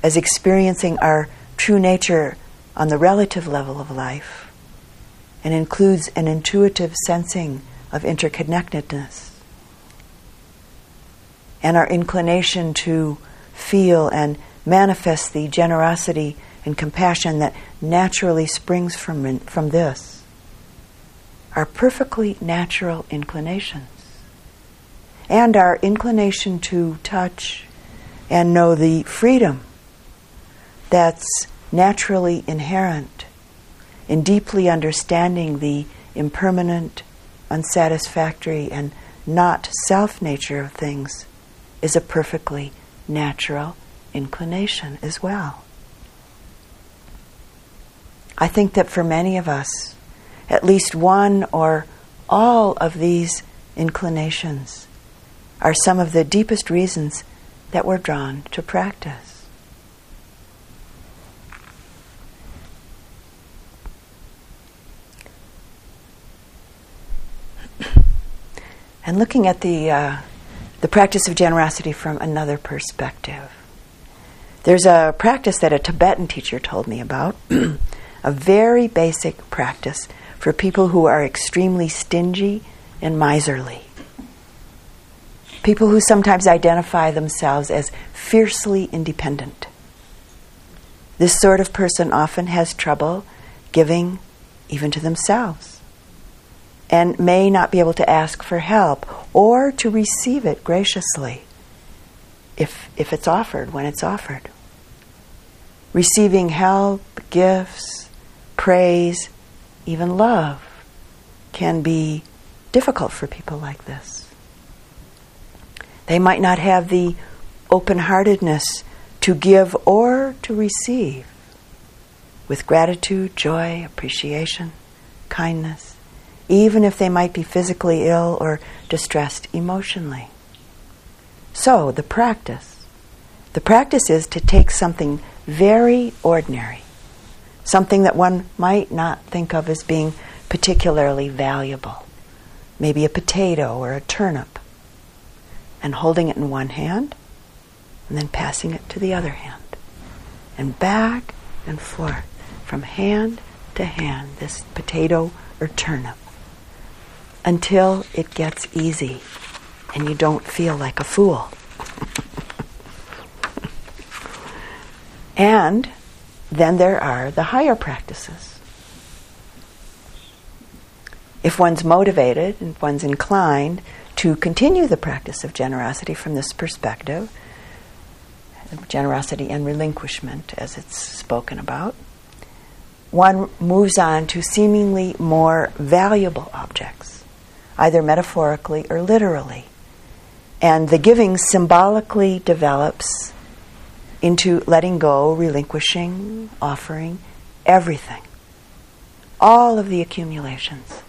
as experiencing our true nature on the relative level of life, and includes an intuitive sensing of interconnectedness. And our inclination to feel and manifest the generosity and compassion that naturally springs from, from this are perfectly natural inclinations. And our inclination to touch and know the freedom that's naturally inherent in deeply understanding the impermanent, unsatisfactory, and not self nature of things is a perfectly natural inclination as well. I think that for many of us, at least one or all of these inclinations are some of the deepest reasons that we're drawn to practice. And looking at the, uh, the practice of generosity from another perspective. There's a practice that a Tibetan teacher told me about a very basic practice for people who are extremely stingy and miserly. People who sometimes identify themselves as fiercely independent. This sort of person often has trouble giving even to themselves and may not be able to ask for help or to receive it graciously if, if it's offered, when it's offered. Receiving help, gifts, praise, even love can be difficult for people like this. They might not have the open heartedness to give or to receive with gratitude, joy, appreciation, kindness, even if they might be physically ill or distressed emotionally. So, the practice. The practice is to take something very ordinary something that one might not think of as being particularly valuable, maybe a potato or a turnip, and holding it in one hand and then passing it to the other hand, and back and forth from hand to hand, this potato or turnip, until it gets easy and you don't feel like a fool. and then there are the higher practices. If one's motivated and one's inclined to continue the practice of generosity from this perspective, generosity and relinquishment, as it's spoken about, one moves on to seemingly more valuable objects, either metaphorically or literally. And the giving symbolically develops into letting go, relinquishing, offering everything. All of the accumulations.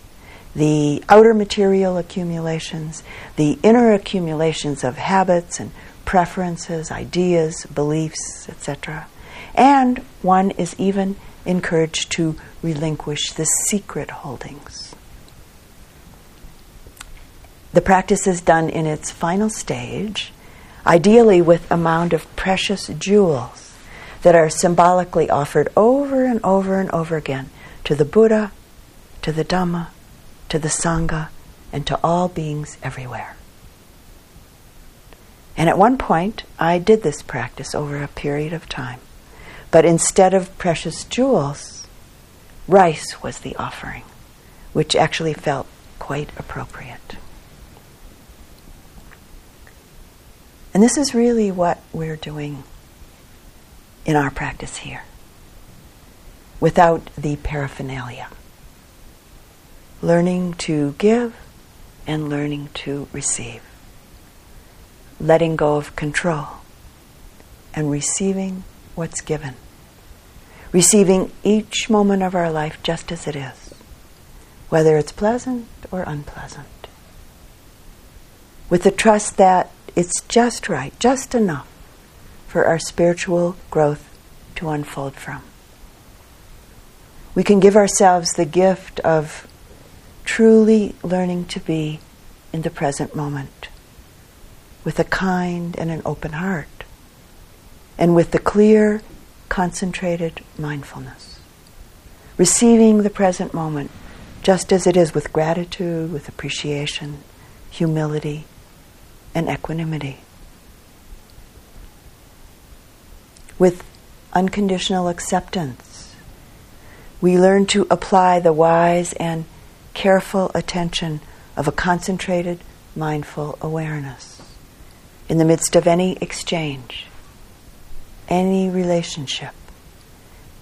The outer material accumulations, the inner accumulations of habits and preferences, ideas, beliefs, etc. And one is even encouraged to relinquish the secret holdings. The practice is done in its final stage ideally with a mound of precious jewels that are symbolically offered over and over and over again to the Buddha, to the Dhamma, to the Sangha, and to all beings everywhere. And at one point, I did this practice over a period of time. But instead of precious jewels, rice was the offering, which actually felt quite appropriate. And this is really what we're doing in our practice here, without the paraphernalia. Learning to give and learning to receive. Letting go of control and receiving what's given. Receiving each moment of our life just as it is, whether it's pleasant or unpleasant. With the trust that it's just right, just enough for our spiritual growth to unfold from. We can give ourselves the gift of truly learning to be in the present moment with a kind and an open heart and with the clear, concentrated mindfulness. Receiving the present moment just as it is with gratitude, with appreciation, humility, and equanimity. With unconditional acceptance, we learn to apply the wise and careful attention of a concentrated, mindful awareness in the midst of any exchange, any relationship,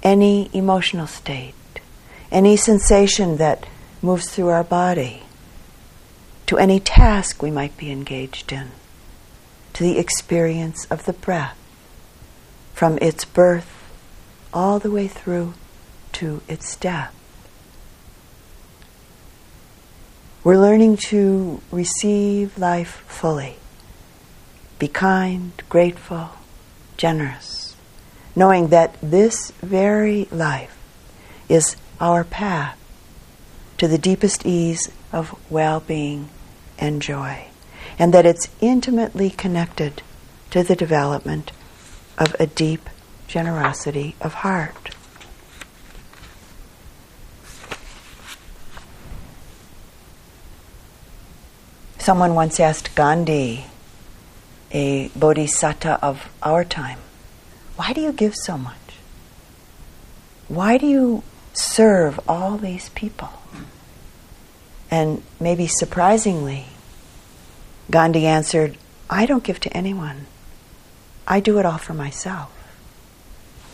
any emotional state, any sensation that moves through our body, to any task we might be engaged in, to the experience of the breath from its birth all the way through to its death. We're learning to receive life fully, be kind, grateful, generous, knowing that this very life is our path to the deepest ease of well being and joy, and that it's intimately connected to the development of a deep generosity of heart. Someone once asked Gandhi, a bodhisattva of our time, why do you give so much? Why do you serve all these people? And maybe surprisingly, Gandhi answered, I don't give to anyone. I do it all for myself.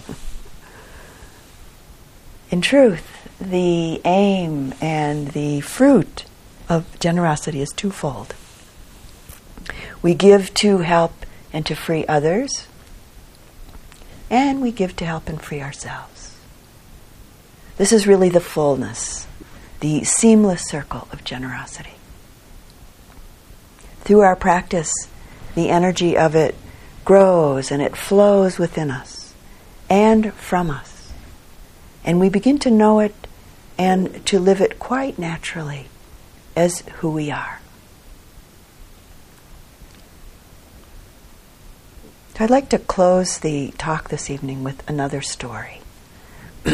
In truth, the aim and the fruit of generosity is twofold. We give to help and to free others, and we give to help and free ourselves. This is really the fullness, the seamless circle of generosity. Through our practice, the energy of it grows and it flows within us and from us. And we begin to know it and to live it quite naturally as who we are. I'd like to close the talk this evening with another story.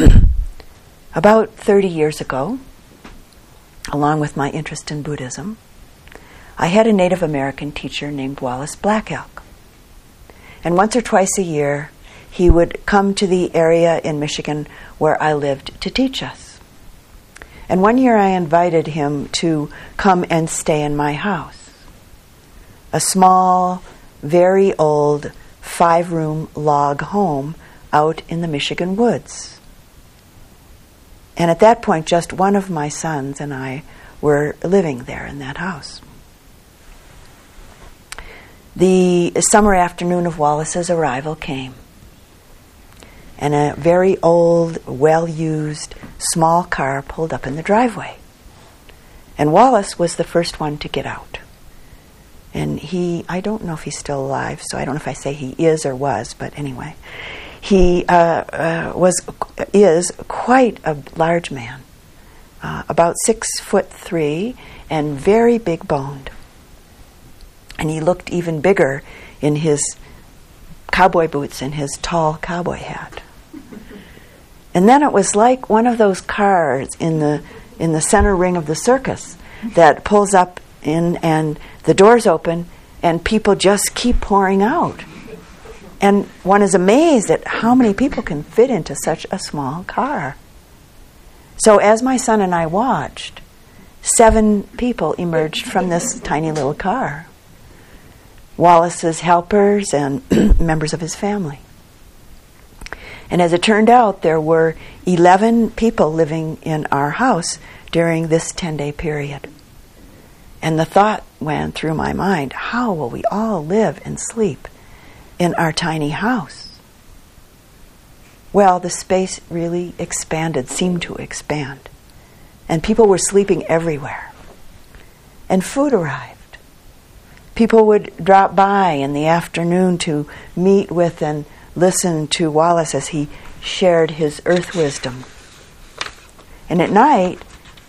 About 30 years ago, along with my interest in Buddhism, I had a Native American teacher named Wallace Black Elk. And once or twice a year, he would come to the area in Michigan where I lived to teach us. And one year I invited him to come and stay in my house. A small, very old, five room log home out in the Michigan woods. And at that point, just one of my sons and I were living there in that house. The summer afternoon of Wallace's arrival came and a very old, well used, small car pulled up in the driveway. And Wallace was the first one to get out. And he, I don't know if he's still alive, so I don't know if I say he is or was, but anyway, he uh, uh, was, is quite a large man, uh, about six foot three and very big boned. And he looked even bigger in his cowboy boots and his tall cowboy hat. And then it was like one of those cars in the in the center ring of the circus that pulls up in and the doors open and people just keep pouring out. And one is amazed at how many people can fit into such a small car. So as my son and I watched, seven people emerged from this tiny little car. Wallace's helpers and members of his family. And as it turned out, there were 11 people living in our house during this 10 day period. And the thought went through my mind how will we all live and sleep in our tiny house? Well, the space really expanded, seemed to expand. And people were sleeping everywhere. And food arrived. People would drop by in the afternoon to meet with and listen to Wallace as he shared his earth wisdom. And at night,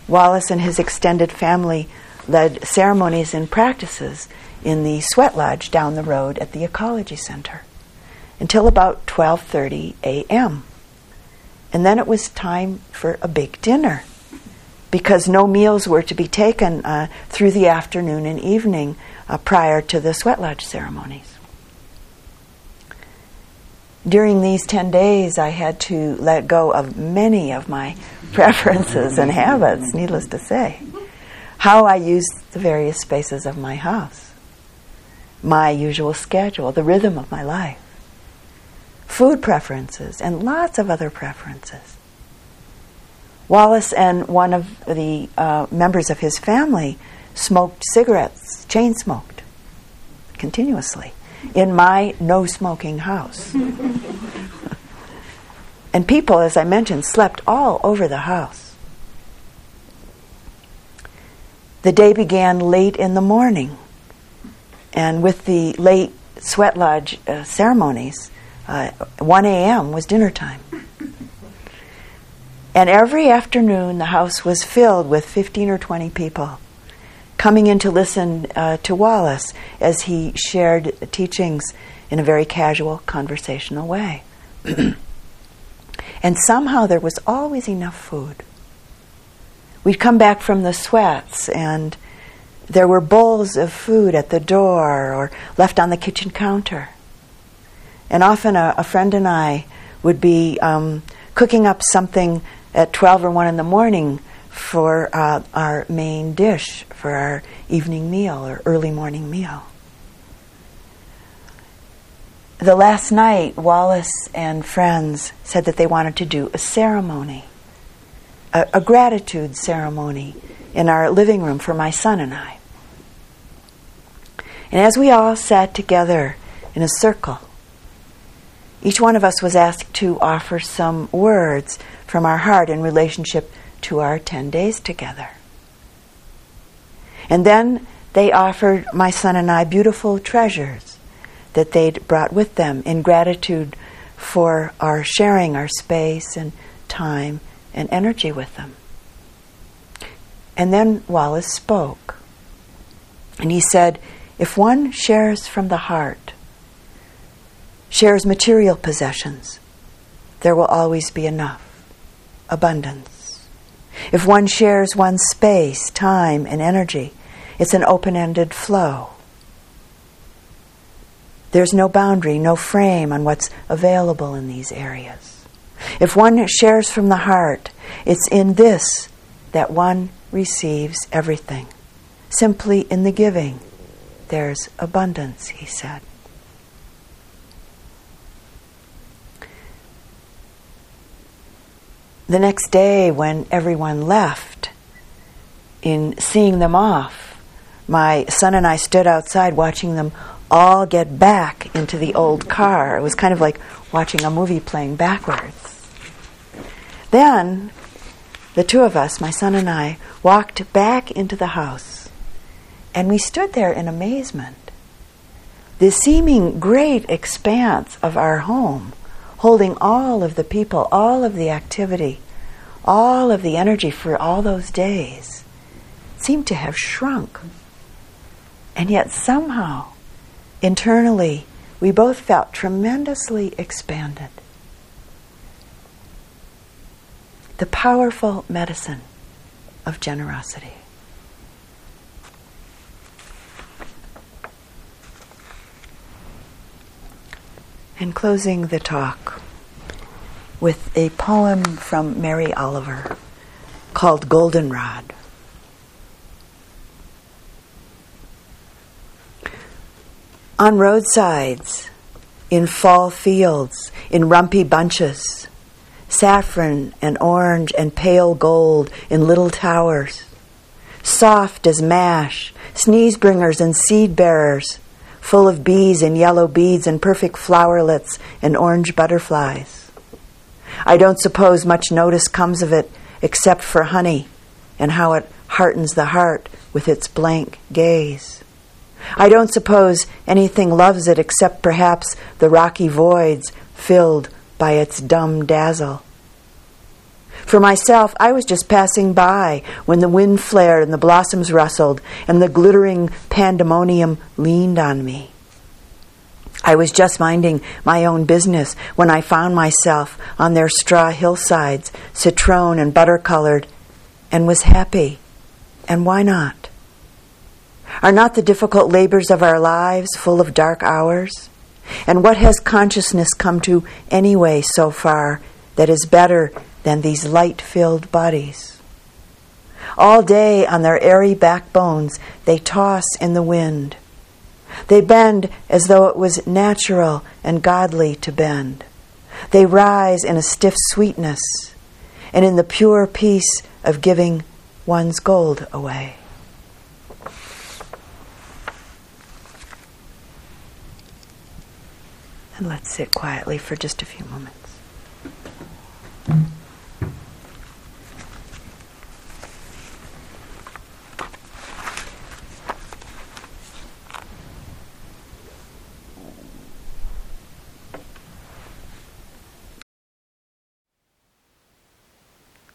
Wallace and his extended family led ceremonies and practices in the sweat lodge down the road at the ecology center until about 12:30 a.m. And then it was time for a big dinner because no meals were to be taken uh, through the afternoon and evening uh, prior to the sweat lodge ceremonies. During these 10 days, I had to let go of many of my preferences and habits, needless to say. How I used the various spaces of my house, my usual schedule, the rhythm of my life, food preferences, and lots of other preferences. Wallace and one of the uh, members of his family smoked cigarettes, chain smoked, continuously, in my no smoking house. and people, as I mentioned, slept all over the house. The day began late in the morning, and with the late sweat lodge uh, ceremonies, uh, 1 a.m. was dinner time. And every afternoon, the house was filled with 15 or 20 people coming in to listen uh, to Wallace as he shared teachings in a very casual, conversational way. and somehow there was always enough food. We'd come back from the sweats, and there were bowls of food at the door or left on the kitchen counter. And often a, a friend and I would be um, cooking up something at 12 or 1 in the morning for uh, our main dish for our evening meal or early morning meal. The last night, Wallace and friends said that they wanted to do a ceremony, a, a gratitude ceremony in our living room for my son and I. And as we all sat together in a circle, each one of us was asked to offer some words from our heart in relationship to our 10 days together. And then they offered my son and I beautiful treasures that they'd brought with them in gratitude for our sharing our space and time and energy with them. And then Wallace spoke. And he said, if one shares from the heart, shares material possessions, there will always be enough, abundance. If one shares one's space, time, and energy, it's an open ended flow. There's no boundary, no frame on what's available in these areas. If one shares from the heart, it's in this that one receives everything. Simply in the giving, there's abundance, he said. The next day, when everyone left, in seeing them off, my son and I stood outside watching them all get back into the old car. It was kind of like watching a movie playing backwards. Then the two of us, my son and I, walked back into the house and we stood there in amazement. The seeming great expanse of our home, holding all of the people, all of the activity, all of the energy for all those days, seemed to have shrunk and yet somehow, internally, we both felt tremendously expanded. The powerful medicine of generosity. and closing the talk with a poem from Mary Oliver called Goldenrod. On roadsides, in fall fields, in rumpy bunches, saffron and orange and pale gold in little towers, soft as mash, sneeze bringers and seed bearers full of bees and yellow beads and perfect flowerlets and orange butterflies. I don't suppose much notice comes of it except for honey and how it heartens the heart with its blank gaze. I don't suppose anything loves it except perhaps the rocky voids filled by its dumb dazzle. For myself, I was just passing by when the wind flared and the blossoms rustled and the glittering pandemonium leaned on me. I was just minding my own business when I found myself on their straw hillsides, citron and butter colored, and was happy. And why not? Are not the difficult labors of our lives full of dark hours? And what has consciousness come to anyway so far that is better than these light filled bodies? All day on their airy backbones they toss in the wind. They bend as though it was natural and godly to bend. They rise in a stiff sweetness and in the pure peace of giving one's gold away. And let's sit quietly for just a few moments.